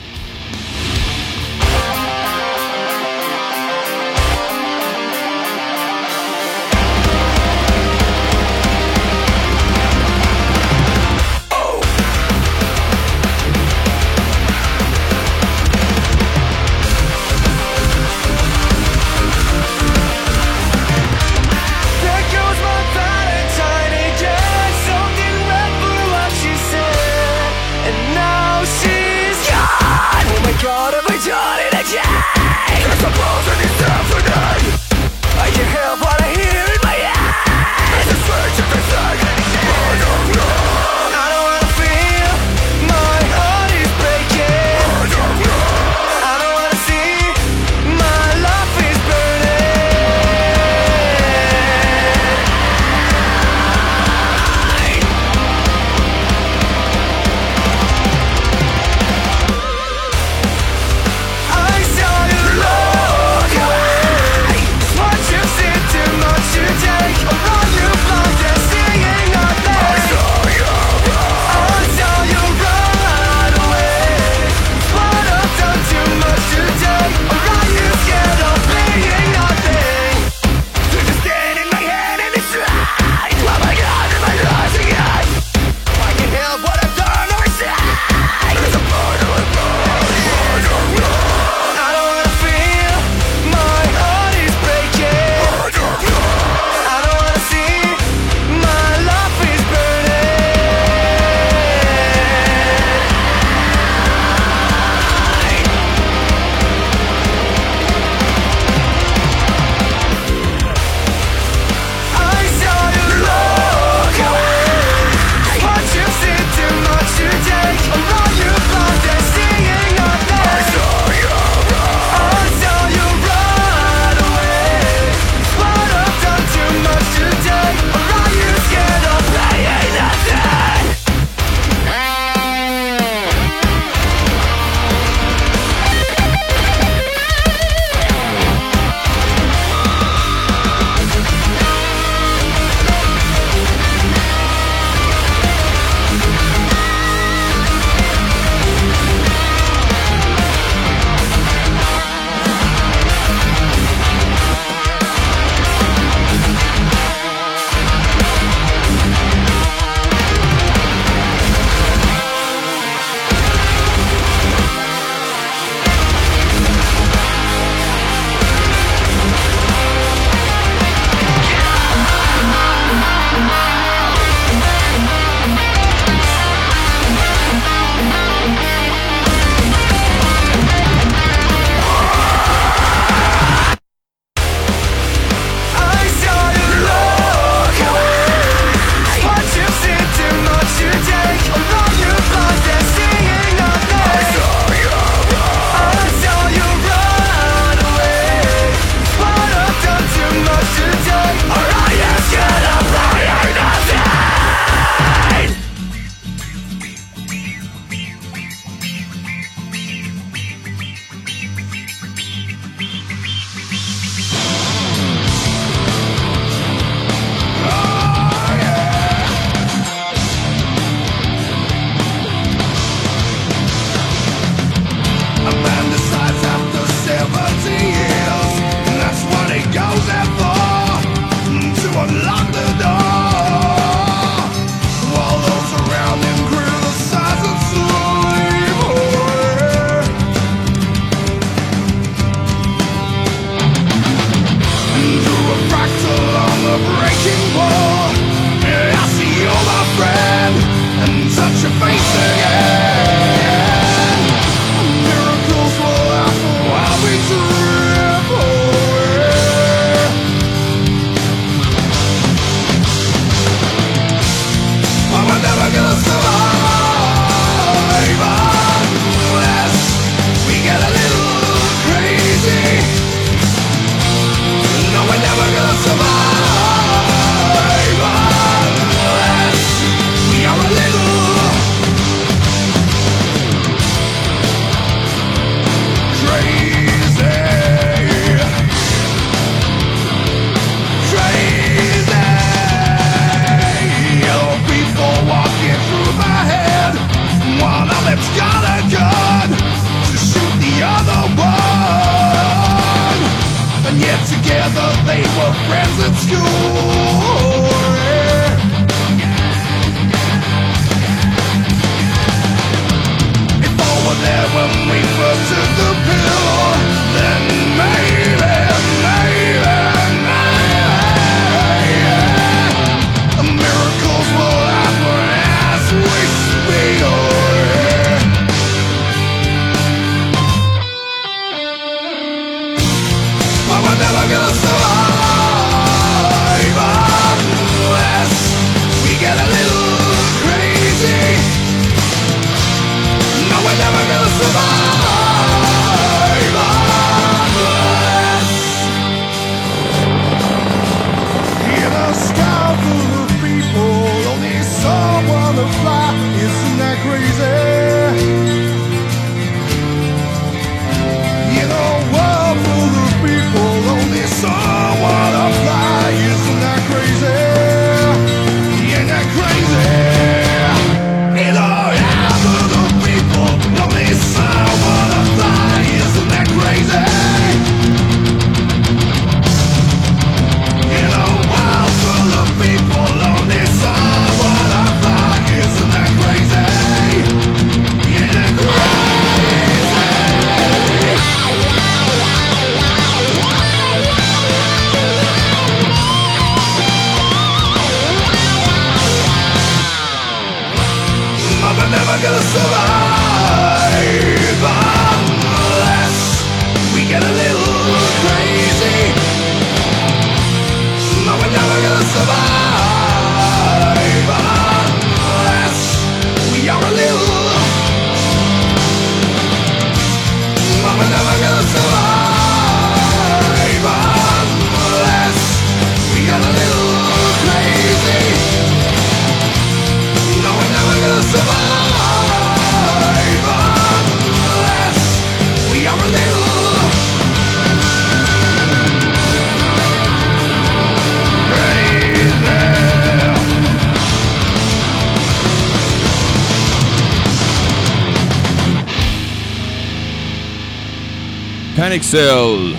פניקסל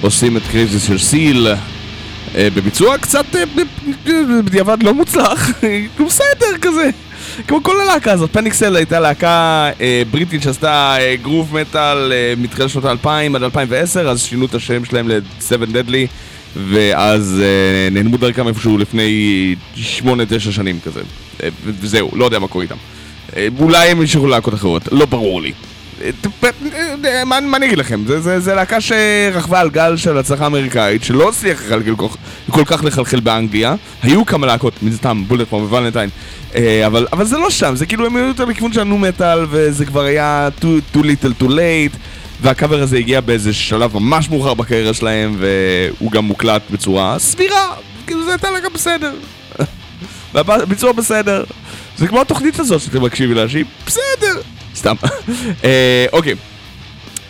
עושים את קריזיס של סיל אה, בביצוע קצת אה, בדיעבד לא מוצלח, הוא בסדר כזה. כמו כל הלהקה הזאת, פניקסל הייתה להקה אה, בריטית שעשתה אה, גרוב מטאל אה, מתחילת שנות האלפיים עד 2010, אז שינו את השם שלהם ל-7 Deadly, ואז אה, נעלמו דרכם איפשהו לפני 8-9 שנים כזה. אה, וזהו, לא יודע מה קורה איתם. אה, אולי הם ימשיכו להקות אחרות, לא ברור לי. מה אני אגיד לכם? זה- להקה שרכבה על גל של הצלחה אמריקאית, שלא הצליח לחלחל כל כך- לחלחל באנגליה. היו כמה להקות, מן סתם, בולט פרום וולנטיין, אבל זה לא שם, זה כאילו הם היו יותר לכיוון של הנו מטאל, וזה כבר היה too too little too late. והקאבר הזה הגיע באיזה שלב ממש מאוחר בקריירה שלהם, והוא גם מוקלט בצורה סבירה, כאילו זה הייתה להקה בסדר. והביצוע בסדר. זה כמו התוכנית הזאת שאתם מקשיבים לה, שהיא בסדר. סתם. אה, אוקיי.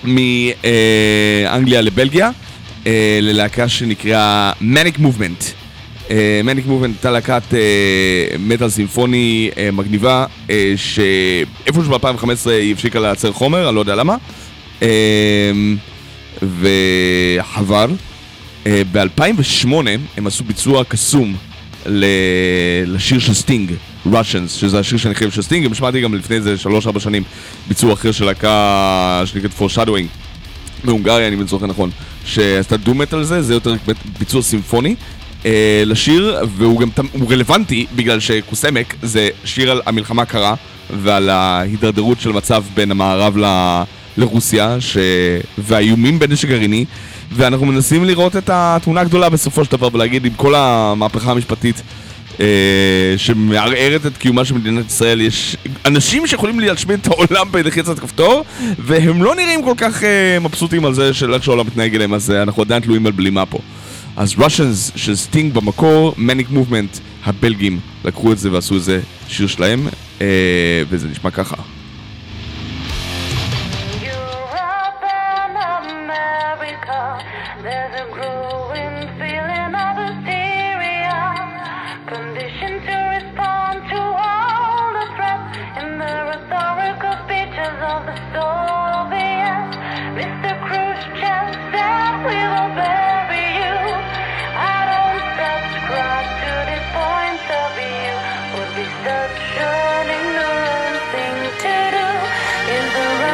מאנגליה לבלגיה, אה, ללהקה שנקראה Manic Movement. מניק מובמנט הייתה להקת אה, מטאל סימפוני אה, מגניבה, אה, שאיפשהו ב-2015 היא הפסיקה לייצר חומר, אני לא יודע למה. אה, וחבל. אה, ב-2008 הם עשו ביצוע קסום לשיר של סטינג, Russians, שזה השיר שאני חושב של סטינג, גם שמעתי גם לפני איזה 3-4 שנים ביצוע אחר של להקה שנקראת Foreshadowing מהונגריה, אני זוכר נכון, שעשתה דו-מט על זה, זה יותר ביצוע סימפוני. אה, לשיר, והוא גם הוא רלוונטי בגלל שכוסאמק זה שיר על המלחמה הקרה ועל ההידרדרות של המצב בין המערב ל... לרוסיה ש... והאיומים בנשק גרעיני ואנחנו מנסים לראות את התמונה הגדולה בסופו של דבר ולהגיד עם כל המהפכה המשפטית שמערערת את קיומה של מדינת ישראל. יש אנשים שיכולים להשמיד את העולם בלחיצת כפתור והם לא נראים כל כך אה, מבסוטים על זה של איך שהעולם מתנהג אליהם. אז אה, אנחנו עדיין תלויים על בלימה פה. אז Russians של סטינג במקור, Manic Movement, הבלגים לקחו את זה ועשו איזה שיר שלהם, אה, וזה נשמע ככה.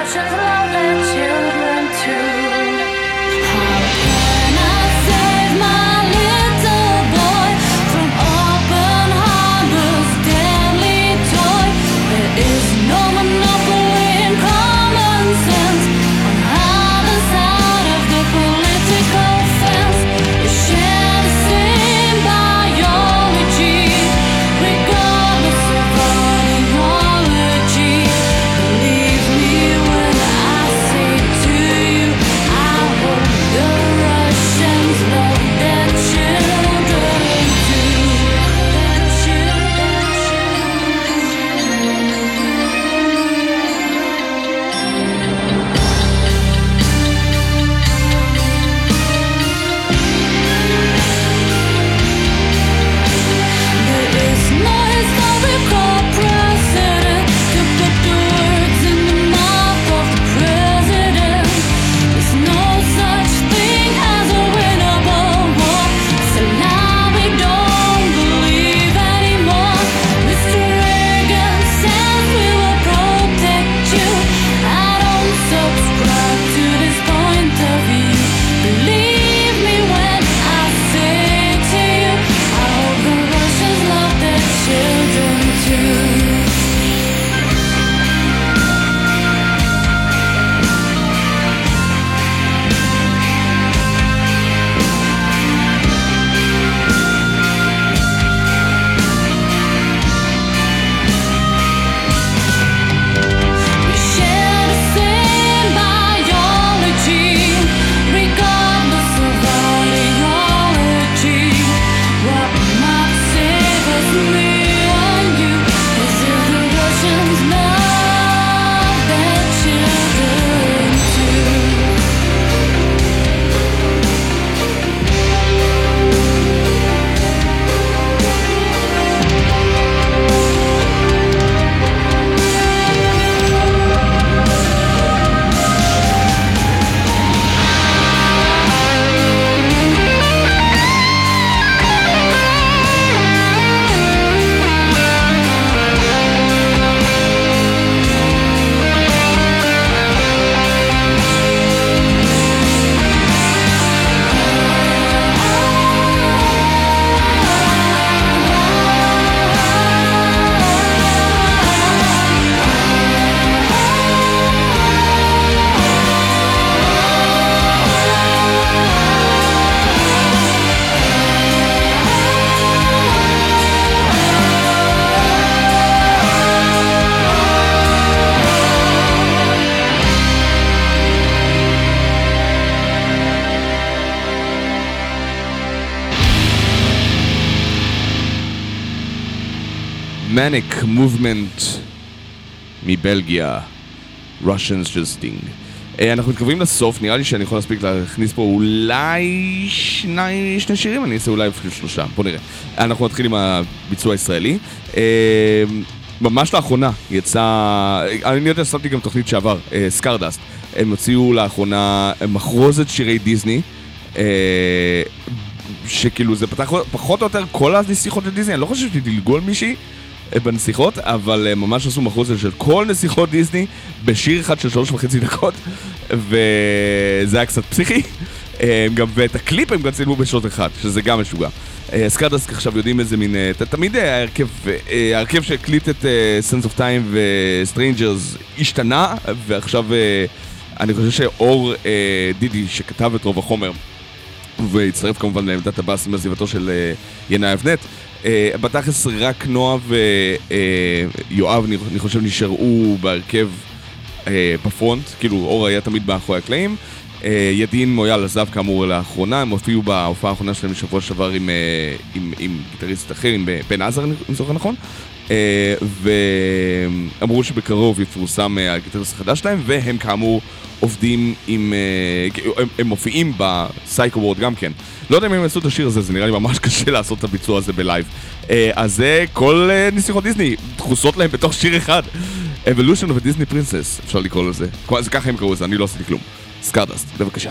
Russians love their children too. Manic Movement מבלגיה, Russians Just Sting. אה, אנחנו מתקרבים לסוף, נראה לי שאני יכול להספיק להכניס פה אולי שני, שני שירים, אני אעשה אולי אפילו שלושה, בוא נראה. אנחנו נתחיל עם הביצוע הישראלי. אה, ממש לאחרונה יצא, אני יודע ששמתי גם תוכנית שעבר, סקרדסט. הם הוציאו לאחרונה מחרוזת שירי דיסני. אה, שכאילו זה פתח פחות או יותר כל הנסיכות של דיסני, אני לא חושב שדילגו על מישהי אה, בנסיכות, אבל אה, ממש עשו מחרוזת של כל נסיכות דיסני בשיר אחד של שלוש וחצי דקות, וזה היה קצת פסיכי. אה, גם, ואת הקליפ הם גם צילמו בשוט אחד, שזה גם משוגע. אה, Scardust עכשיו יודעים איזה מין, תמיד ההרכב, שהקליט את Sands of Time ו-Strangers השתנה, ועכשיו אני חושב שאור דידי, שכתב את רוב החומר, והצטרף כמובן לעמדת הבאס עם עזיבתו של ינאי אבנט. אה, בתכלס רק נועה ויואב, אני אני חושב, נשארו בהרכב אה, בפרונט, כאילו אור היה תמיד מאחורי הקלעים. אה, ידין מויאל עזב כאמור לאחרונה, הם הופיעו בהופעה האחרונה שלהם בשבוע שעבר עם, אה, עם, עם גיטריסט אחר, עם אה, בן עזר, אני זוכר נכון. אה, ואמרו שבקרוב יפורסם אה, הגיטריסט החדש שלהם, והם כאמור עובדים עם... אה, הם, מופיעים בסייקו וורד גם כן. לא יודע אם הם יעשו את השיר הזה, זה נראה לי ממש קשה לעשות את הביצוע הזה בלייב. אה, אז זה כל אה, נסיכות דיסני, דחוסות להם בתוך שיר אחד. Evolution of a Disney Princess, אפשר לקרוא לזה. זה ככה הם קראו לזה, אני לא עשיתי כלום. Scardust, בבקשה.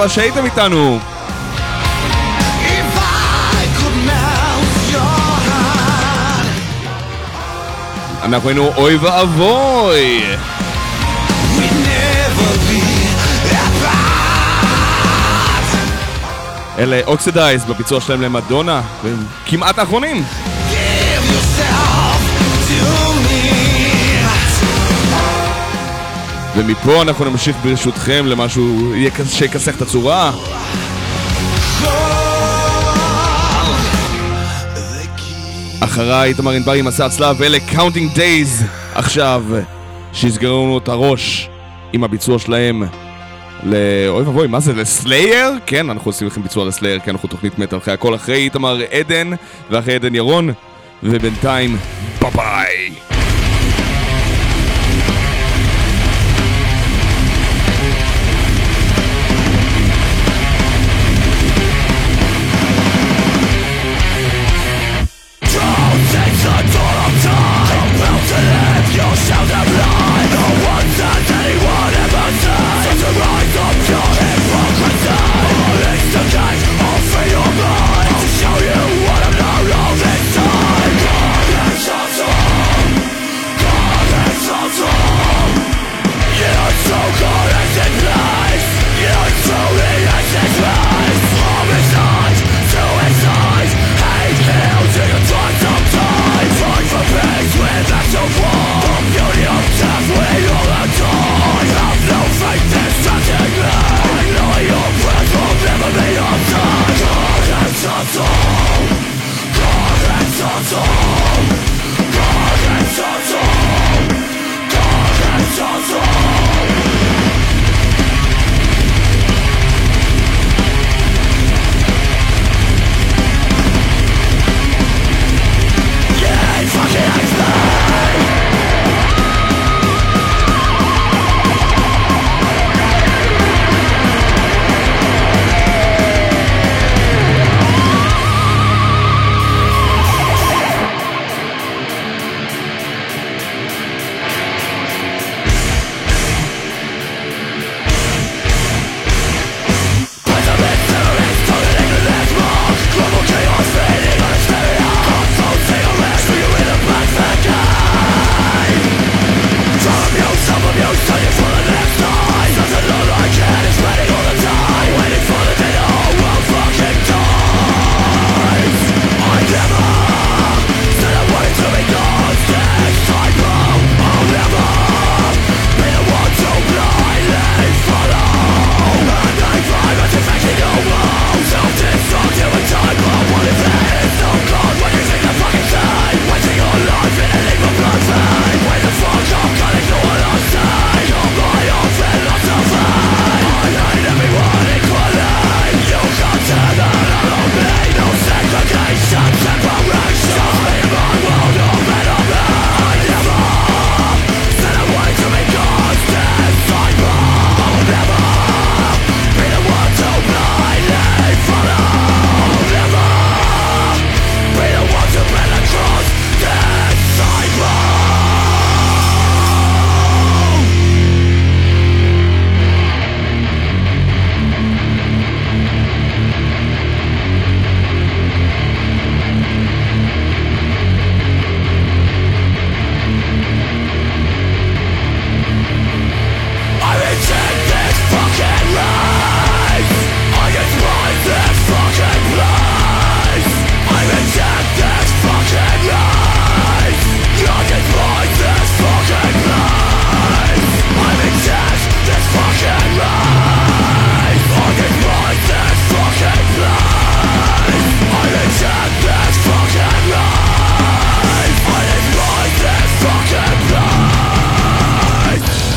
רבה שהייתם איתנו. אנחנו היינו אוי ואבוי! אלה אוקסידייז בביצוע שלהם למדונה, והם כמעט האחרונים. ומפה אנחנו נמשיך ברשותכם למשהו שיכסח את הצורה. אחריי איתמר ענברי עם מסע הצלב ואלה קאונטינג דייז עכשיו שיסגרו לנו את הראש עם הביצוע שלהם לאוי ואבוי, מה זה, לסלייר? כן, אנחנו עושים לכם ביצוע לסלייר, כי אנחנו תוכנית מטא אחרי הכל, אחרי איתמר עדן ואחרי עדן ירון, ובינתיים, ביי ביי!